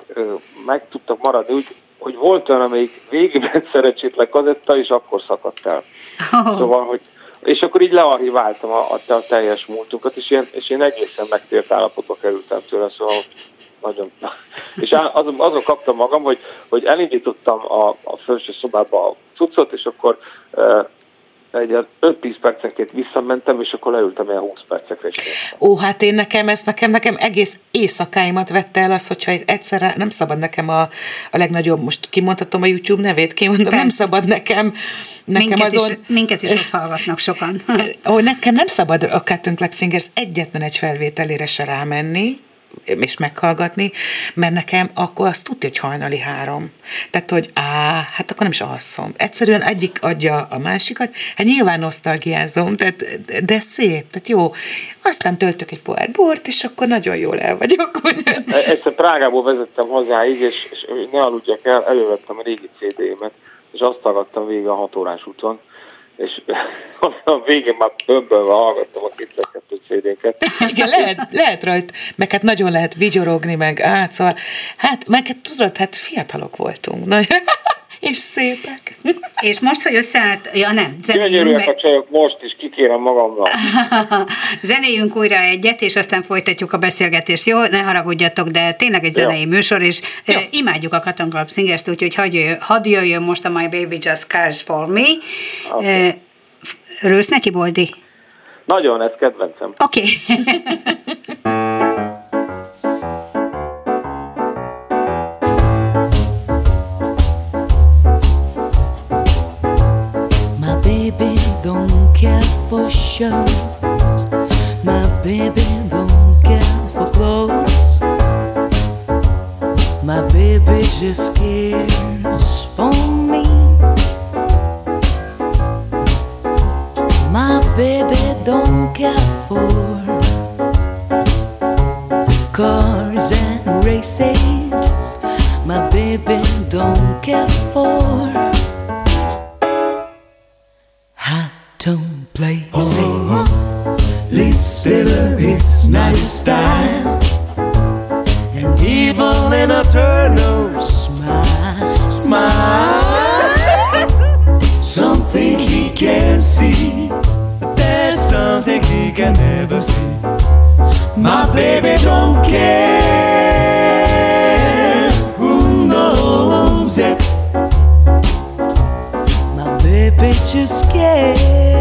meg tudtak maradni úgy, hogy volt olyan, amelyik végigment szerencsétlen kazetta, és akkor szakadt el. Oh. Szóval, hogy és akkor így learchiváltam a, a, a teljes múltunkat, és én, és én egészen megtért állapotba kerültem tőle, szóval nagyon. És azon, azon kaptam magam, hogy, hogy elindítottam a, a felső szobába a cuccot, és akkor uh, egy ilyen 5-10 percenként visszamentem, és akkor leültem ilyen 20 percekre is. Ó, hát én nekem, ez nekem, nekem egész éjszakáimat vette el az, hogyha egyszerre nem szabad nekem a, a legnagyobb, most kimondhatom a YouTube nevét, kimondom, nem szabad nekem, nekem minket, azon, is, minket is ott hallgatnak sokan. hogy nekem nem szabad a Cartoon Club Singers egyetlen egy felvételére se rámenni, és meghallgatni, mert nekem akkor azt tudja, hogy hajnali három. Tehát, hogy á, hát akkor nem is alszom. Egyszerűen egyik adja a másikat, hát nyilván nosztalgiázom, tehát, de szép, tehát jó. Aztán töltök egy pohár bort, és akkor nagyon jól el vagyok. Egyszer Prágából vezettem hozzáig, és, és ne aludjak el, elővettem a régi CD-met, és azt hallgattam végig a hatórás úton, és a végén már bömbölve hallgattam a 202 CD-ket. Igen, lehet, lehet rajta, meg hát nagyon lehet vigyorogni, meg át, szóval, hát, meg hát tudod, hát fiatalok voltunk, na, és szépek. És most, hogy összeállt, ja nem, zenéljünk zenéljünk, a meg, csajok most is, kikérem magamnak. zenéljünk újra egyet, és aztán folytatjuk a beszélgetést. Jó, ne haragudjatok, de tényleg egy zenei Jó. műsor, és Jó. imádjuk a Cotton Club Singers-t, úgyhogy hadd jöjjön, hadd jöjjön most a My Baby Just Cares For Me. Okay. Rősz neki, Boldi? Nagyon, ez kedvencem. Oké. Okay. for shows. My baby don't care for clothes. My baby just cares for me. My baby don't care for cars and races. My baby don't care for hot tone places. Lee Stiller is not his style, and evil in a turtle smile, smile. something he can't see, there's something he can never see. My baby don't care, who knows it? My baby just cares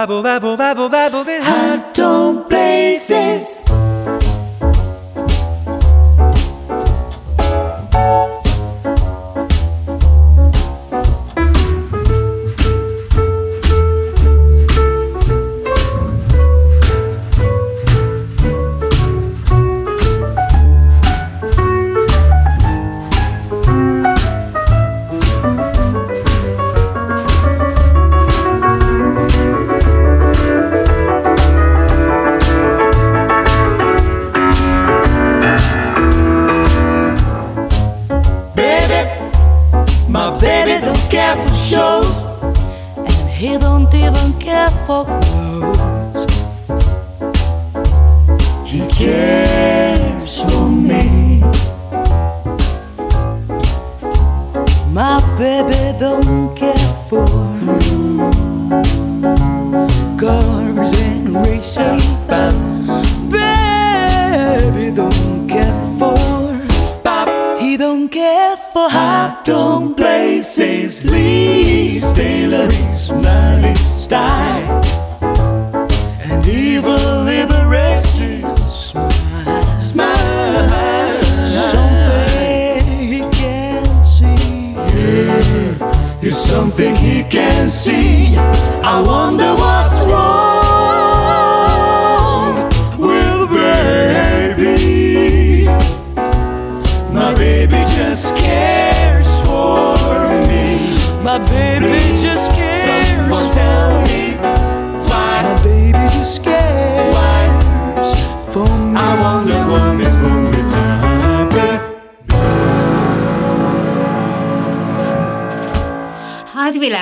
babble, babble, babble, babble, babble. I don't places.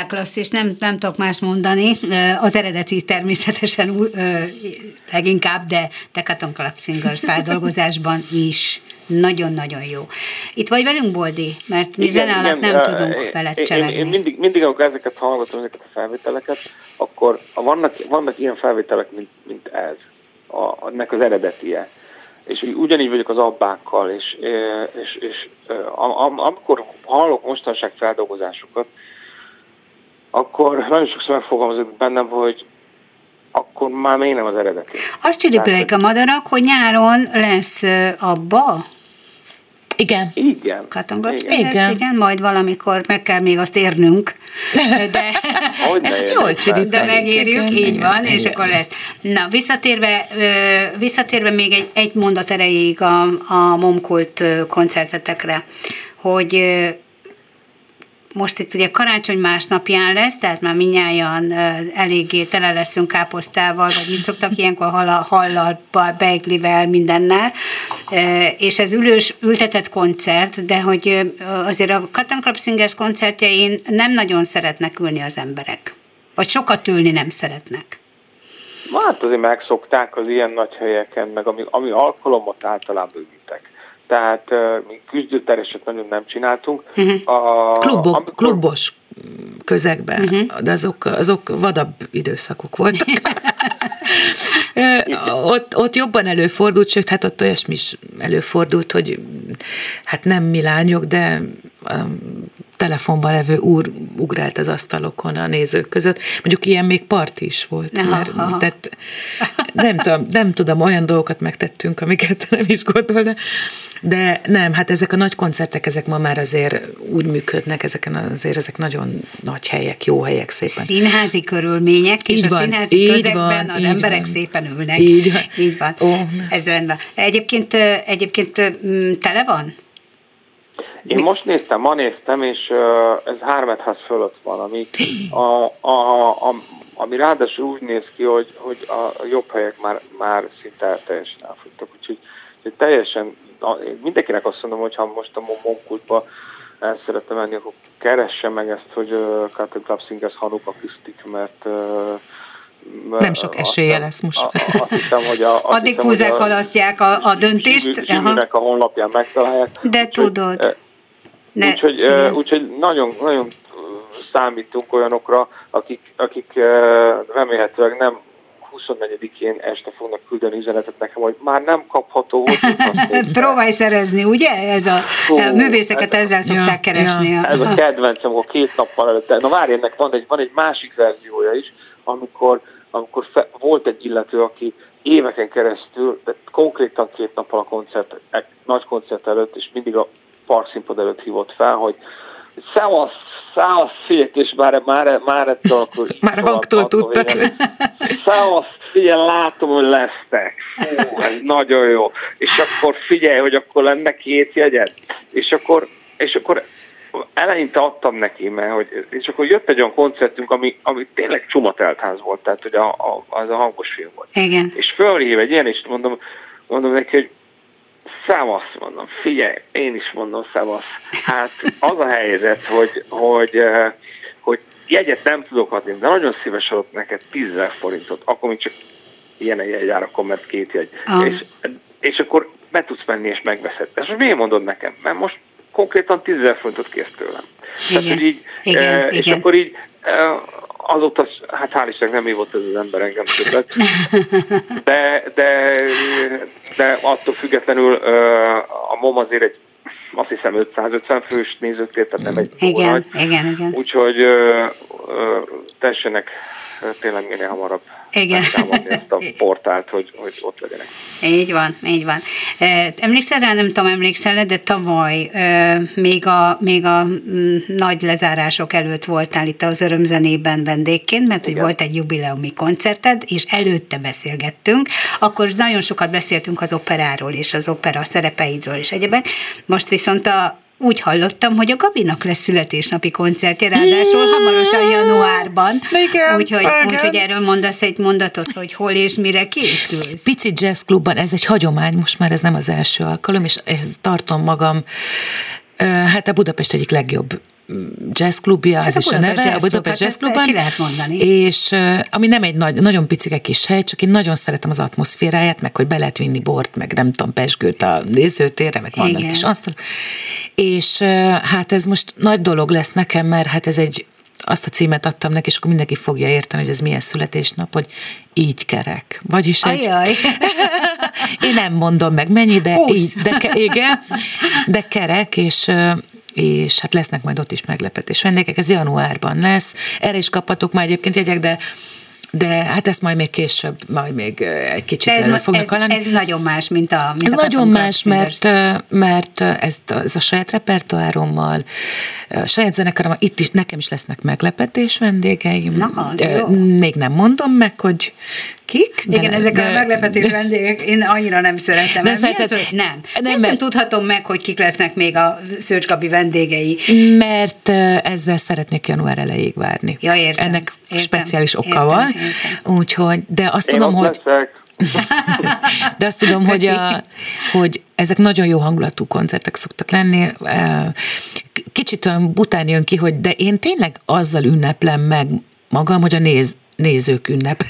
I nagyvilágklasszis, nem, nem tudok más mondani, az eredeti természetesen leginkább, de Decathlon Club Singers feldolgozásban is nagyon-nagyon jó. Itt vagy velünk, Boldi? Mert mi zene alatt nem ö, tudunk én- veled én, cselegni. én, mindig, mindig, amikor ezeket hallgatom, ezeket a felvételeket, akkor vannak, vannak ilyen felvételek, mint, mint ez, a, ennek az eredetie. És ugyanígy vagyok az abbákkal, és, ö, és, és ö, am- am- amikor hallok mostanság feldolgozásokat, akkor nagyon sokszor megfogalmazok bennem, hogy akkor már miért nem az eredeti. Azt csiripelek a madarak, hogy nyáron lesz abba, Igen. Igen. Club Igen. Igen. igen, majd valamikor meg kell még azt érnünk, de, Ezt jól csiripelik. de megérjük, Igen, így igen, van, és igen. akkor lesz. Na, visszatérve, visszatérve még egy, egy mondat erejéig a, a Momkult koncertetekre, hogy most itt ugye karácsony másnapján lesz, tehát már minnyáján eléggé tele leszünk káposztával, vagy mit szoktak ilyenkor hallal, hallal beiglivel, mindennel, és ez ülős, ültetett koncert, de hogy azért a Cotton Club Singers koncertjein nem nagyon szeretnek ülni az emberek. Vagy sokat ülni nem szeretnek. Hát azért megszokták az ilyen nagy helyeken, meg ami, ami alkalomot általában ügyítek. Tehát mi küzdőtereset nagyon nem csináltunk. A, Klubok, amikor- klubos közegben, uh-huh. de azok, azok vadabb időszakok voltak. Ott, ott jobban előfordult, sőt, hát ott olyasmi is előfordult, hogy hát nem mi lányok, de telefonban levő úr ugrált az asztalokon a nézők között. Mondjuk ilyen még parti is volt, Aha, mert aha. tehát nem tudom, nem tudom, olyan dolgokat megtettünk, amiket nem is gondolna, de nem, hát ezek a nagy koncertek, ezek ma már azért úgy működnek, ezeken azért ezek nagyon nagy helyek, jó helyek szépen. Színházi körülmények, és Így a van, színházi így közegben van, az emberek van. szépen ülnek. Így van. Így van. Ó, Ez rendben. Egyébként, egyébként tele van? Én most néztem, ma néztem, és uh, ez háromház fölött van, ami, a, a, a, ami ráadásul úgy néz ki, hogy, hogy a jobb helyek már, már szinte teljesen elfogytak. Úgyhogy, úgyhogy teljesen, mindenkinek azt mondom, hogy ha most a Momkultba el szeretne menni, akkor keresse meg ezt, hogy uh, Cotton Club Singers Hanuk Acoustic, mert uh, mert Nem sok esélye hiszem- lesz most. a- Azt hiszem, hogy a, azt Addig hogy a- halasztják a, a döntést. Zsivűnek a honlapján megtalálják. De Úgyhogy, tudod. eh, Ne- Úgyhogy, uh, úgyhogy nagyon, nagyon számítunk olyanokra, akik, akik uh, remélhetőleg nem 24-én este fognak küldeni üzenetet nekem, hogy már nem kapható. Próbálj szerezni, ugye? Ez a, Fú, a művészeket ez- ezzel szokták Ja, keresni. ja. Ez a kedvencem, akkor két nappal előtte. Na várj, ennek van egy, van egy másik verziója is, amikor, amikor fe, volt egy illető, aki éveken keresztül, de konkrétan két nappal a koncert, egy nagy koncert előtt, és mindig a parkszínpad előtt hívott fel, hogy Szevasz, szevasz, figyelj, és már, már, már ettől akkor... Már hangtól vége. Szevasz, figyelj, látom, hogy lesztek. Fú, ez nagyon jó. És akkor figyelj, hogy akkor lenne két jegyed. És akkor, és akkor eleinte adtam neki, mert hogy, és akkor jött egy olyan koncertünk, ami, ami tényleg csumateltház volt, tehát hogy a, a, az a hangos film volt. Igen. És fölhív egy ilyen, és mondom, mondom neki, hogy Szevasz, mondom, figyelj, én is mondom szevasz. Hát az a helyzet, hogy, hogy, eh, hogy jegyet nem tudok adni, de nagyon szívesen adok neked 10 forintot, akkor még csak ilyen egy jegyárakon, mert két jegy. Ah. És, és akkor be tudsz menni és megveszed. Most miért mondod nekem? Mert most konkrétan 10 forintot kérsz tőlem. Tehát, Igen. hogy így, Igen, és igen. akkor így eh, azóta, hát hál' Istennek nem hívott ez az ember engem többet, de, de, de attól függetlenül a MOM azért egy azt hiszem 550 fős nézőtér, tehát nem egy Igen, nagy. igen, igen. Úgyhogy ö, ö, tessenek tényleg minél hamarabb Igen. ezt a portált, hogy, hogy ott legyenek. Így van, így van. Eh, Emlékszel rá, nem tudom, emlékszel de tavaly eh, még a, még a mm, nagy lezárások előtt voltál itt az örömzenében vendégként, mert hogy volt egy jubileumi koncerted, és előtte beszélgettünk, akkor nagyon sokat beszéltünk az operáról és az opera szerepeidről és egyebek. Most viszont a úgy hallottam, hogy a Gabinak lesz születésnapi koncertje, ráadásul hamarosan januárban. Igen, úgyhogy, igen. úgyhogy erről mondasz egy mondatot, hogy hol és mire készülsz. Pici Jazz Klubban, ez egy hagyomány, most már ez nem az első alkalom, és ezt tartom magam, hát a Budapest egyik legjobb jazzklubja, ez a is a neve, a Jazz Club, Budapest hát Jazz ki lehet mondani. És ami nem egy nagy, nagyon picike kis hely, csak én nagyon szeretem az atmoszféráját, meg hogy be lehet vinni bort, meg nem tudom, pesgőt a nézőtérre, meg vannak Igen. is asztalok. És hát ez most nagy dolog lesz nekem, mert hát ez egy azt a címet adtam neki, és akkor mindenki fogja érteni, hogy ez milyen születésnap, hogy így kerek. Vagyis egy... Ajaj. Én nem mondom meg mennyi, de Húsz. így, de igen, de kerek, és és hát lesznek majd ott is meglepetés vendégek, ez januárban lesz, erre is kaphatok már egyébként jegyek, de de hát ezt majd még később, majd még egy kicsit De ez, erről ez, fognak ez, hallani. ez nagyon más, mint a mint a nagyon Club más, mert, mert ez, ez a saját repertoárommal, ö, saját zenekarommal, itt is nekem is lesznek meglepetés vendégeim. Na, az jó. Még nem mondom meg, hogy kik. Igen, ezek a meglepetés vendégek, én annyira nem szeretem. Nem szereted? szeretem? Nem. Nem, Nem, nem, mert- tudhatom meg, hogy kik lesznek még a Szőcs Gabi vendégei. Mert ezzel szeretnék január elejéig várni. Ja, értem, Ennek értem, speciális oka értem, van. értem. Úgyhogy, de azt Én tudom, hogy leszek. de azt tudom, hogy, a, hogy ezek nagyon jó hangulatú koncertek szoktak lenni. Kicsit olyan bután jön ki, hogy de én tényleg azzal ünneplem meg magam, hogy a néz, nézők ünnep.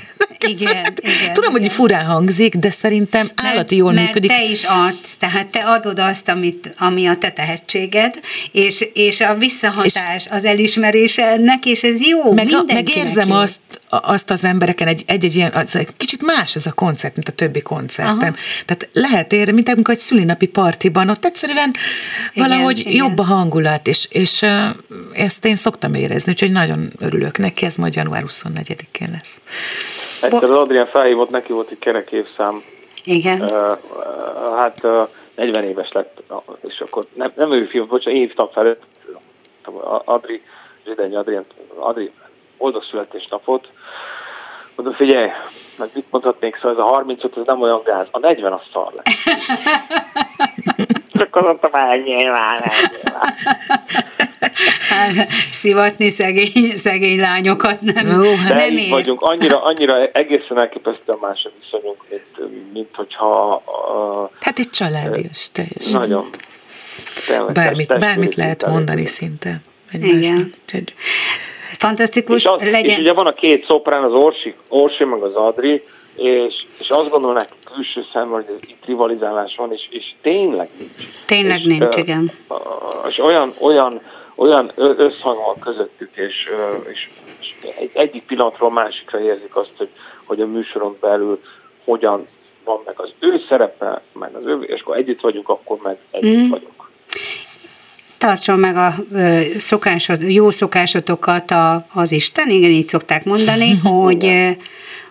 Igen, igen, Tudom, hogy igen. furán hangzik, de szerintem állati jól mert működik. te is adsz, tehát te adod azt, amit, ami a te tehetséged, és, és a visszahatás, az elismerése ennek, és ez jó meg, a, meg érzem jó. azt, azt az embereken, egy, egy, egy ilyen, az, kicsit más ez a koncert, mint a többi koncertem. Aha. Tehát lehet érni, mint amikor egy szülinapi partiban, ott egyszerűen Igen, valahogy igen. jobb a hangulat, és, és ezt én szoktam érezni, úgyhogy nagyon örülök neki, ez majd január 24-én lesz. Egyszer az Adrián felhívott, neki volt egy kerek évszám, Igen. Hát ö, 40 éves lett, és akkor nem, nem ő fiú, bocsánat, én hívtam fel Adri, Zsidenyi Adrián, Adri, boldog születésnapot, mondom, figyelj, meg mit mondhatnék, szóval ez a 35, ez nem olyan gáz, a 40 az szar lesz. Csak azt mondtam, ennyi már, ennyi már. Hát, szivatni szegény, szegény lányokat nem, Jó, hát De nem így ér. vagyunk, annyira, annyira egészen elképesztően más a viszonyunk, mint, mint hogyha uh, Hát egy családias, teljes. nagyon tényleg Bármit, bármit lehet mondani szinte. Igen. Úgyhogy- Fantasztikus, És, az, és legyen. ugye van a két szoprán, az Orsi, Orsi meg az Adri, és, és azt gondolom neki külső szemmel, hogy itt rivalizálás van, és, és tényleg nincs. Tényleg és, nincs, ö, igen. És olyan, olyan, olyan összhang van közöttük, és, és, és egy, egyik pillanatról másikra érzik azt, hogy, hogy a műsoron belül hogyan van meg az ő szerepe, meg az ő, és akkor együtt vagyunk, akkor meg együtt Mhm. vagyunk. Tartson meg a szokásod, jó szokásotokat a, az Isten, igen, így szokták mondani, hogy,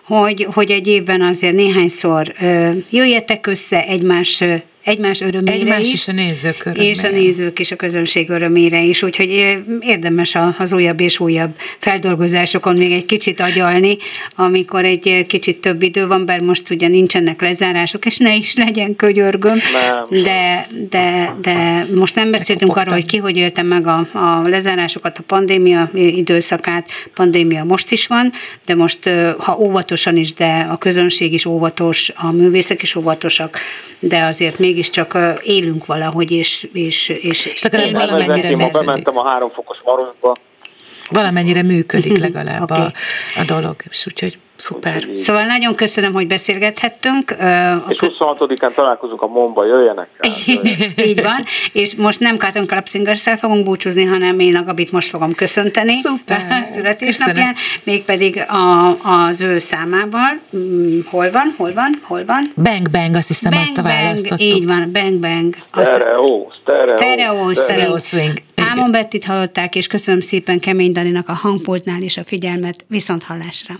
hogy, hogy egy évben azért néhányszor jöjjetek össze egymás, egymás örömére Egymás is. is a nézők És a örömére. nézők és a közönség örömére is, úgyhogy ö, érdemes a- az újabb és újabb feldolgozásokon még egy kicsit agyalni, amikor egy ö, kicsit több idő van, bár most ugye nincsenek lezárások, és ne is legyen könyörgöm, de, de, de most nem beszéltünk arról, hogy ki hogy élte meg a, a lezárásokat, a pandémia időszakát, pandémia most is van, de most, ha óvatosan is, de a közönség is óvatos, a művészek is óvatosak, de azért mégiscsak élünk valahogy, és, és, és, és legalább valamennyire Én ma bementem a három fokos marosba, Valamennyire működik legalább Oké. a, a dolog, és úgyhogy szuper. Szóval nagyon köszönöm, hogy beszélgethettünk. És kö- 26-án találkozunk a Momba, jöjjenek rá. jöjjenek. Így van, és most nem Cotton Club singers fogunk búcsúzni, hanem én a Gabit most fogom köszönteni Szuper, a születésnapján, mégpedig a, az ő számával. Mm, Hol van, hol van, hol van? Bang Bang, azt hiszem, azt a választottuk. így van, Bang Bang. Stereo, stereo, Stereo, Stereo swing. Ámon Bettit hallották, és köszönöm szépen Kemény Daninak a hangpultnál és a figyelmet. Viszont hallásra.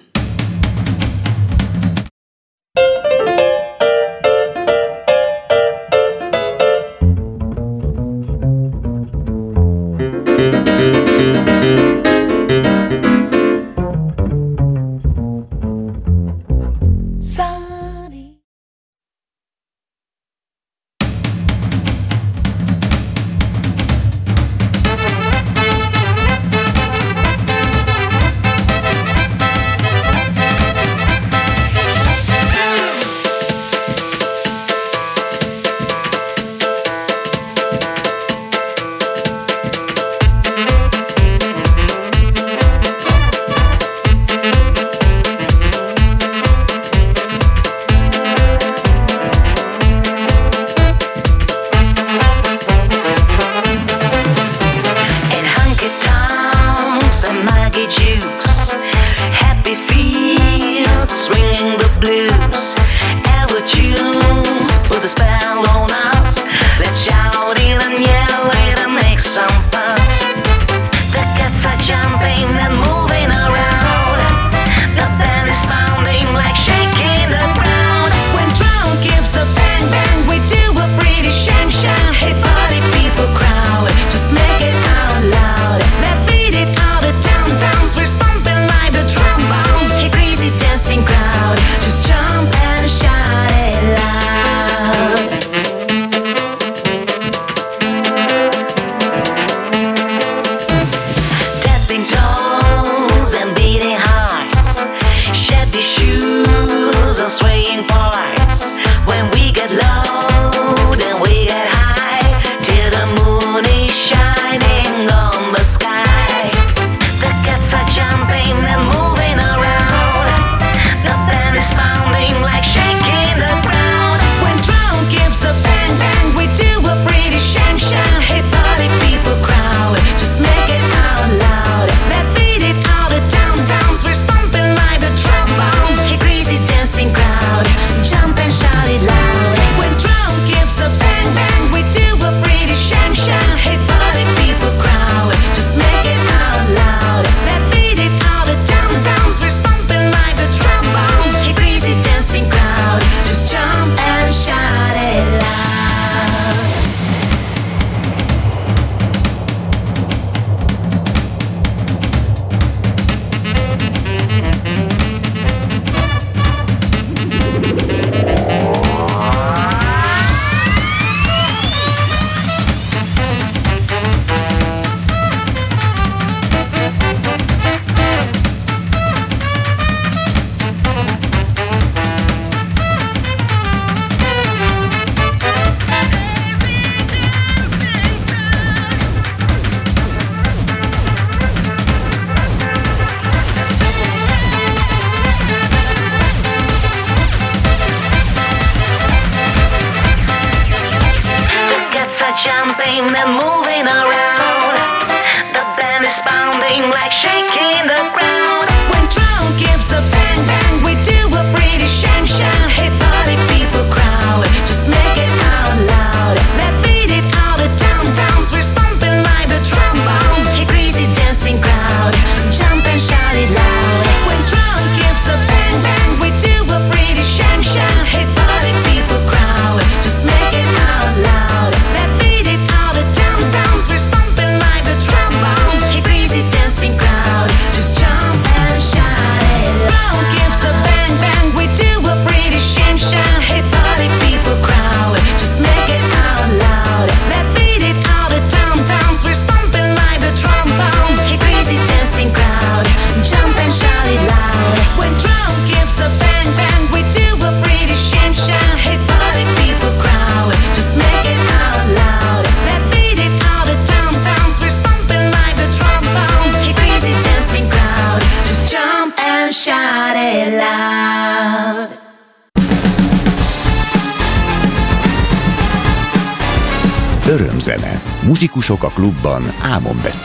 Muzsikusok a klubban Ámon Bettivel.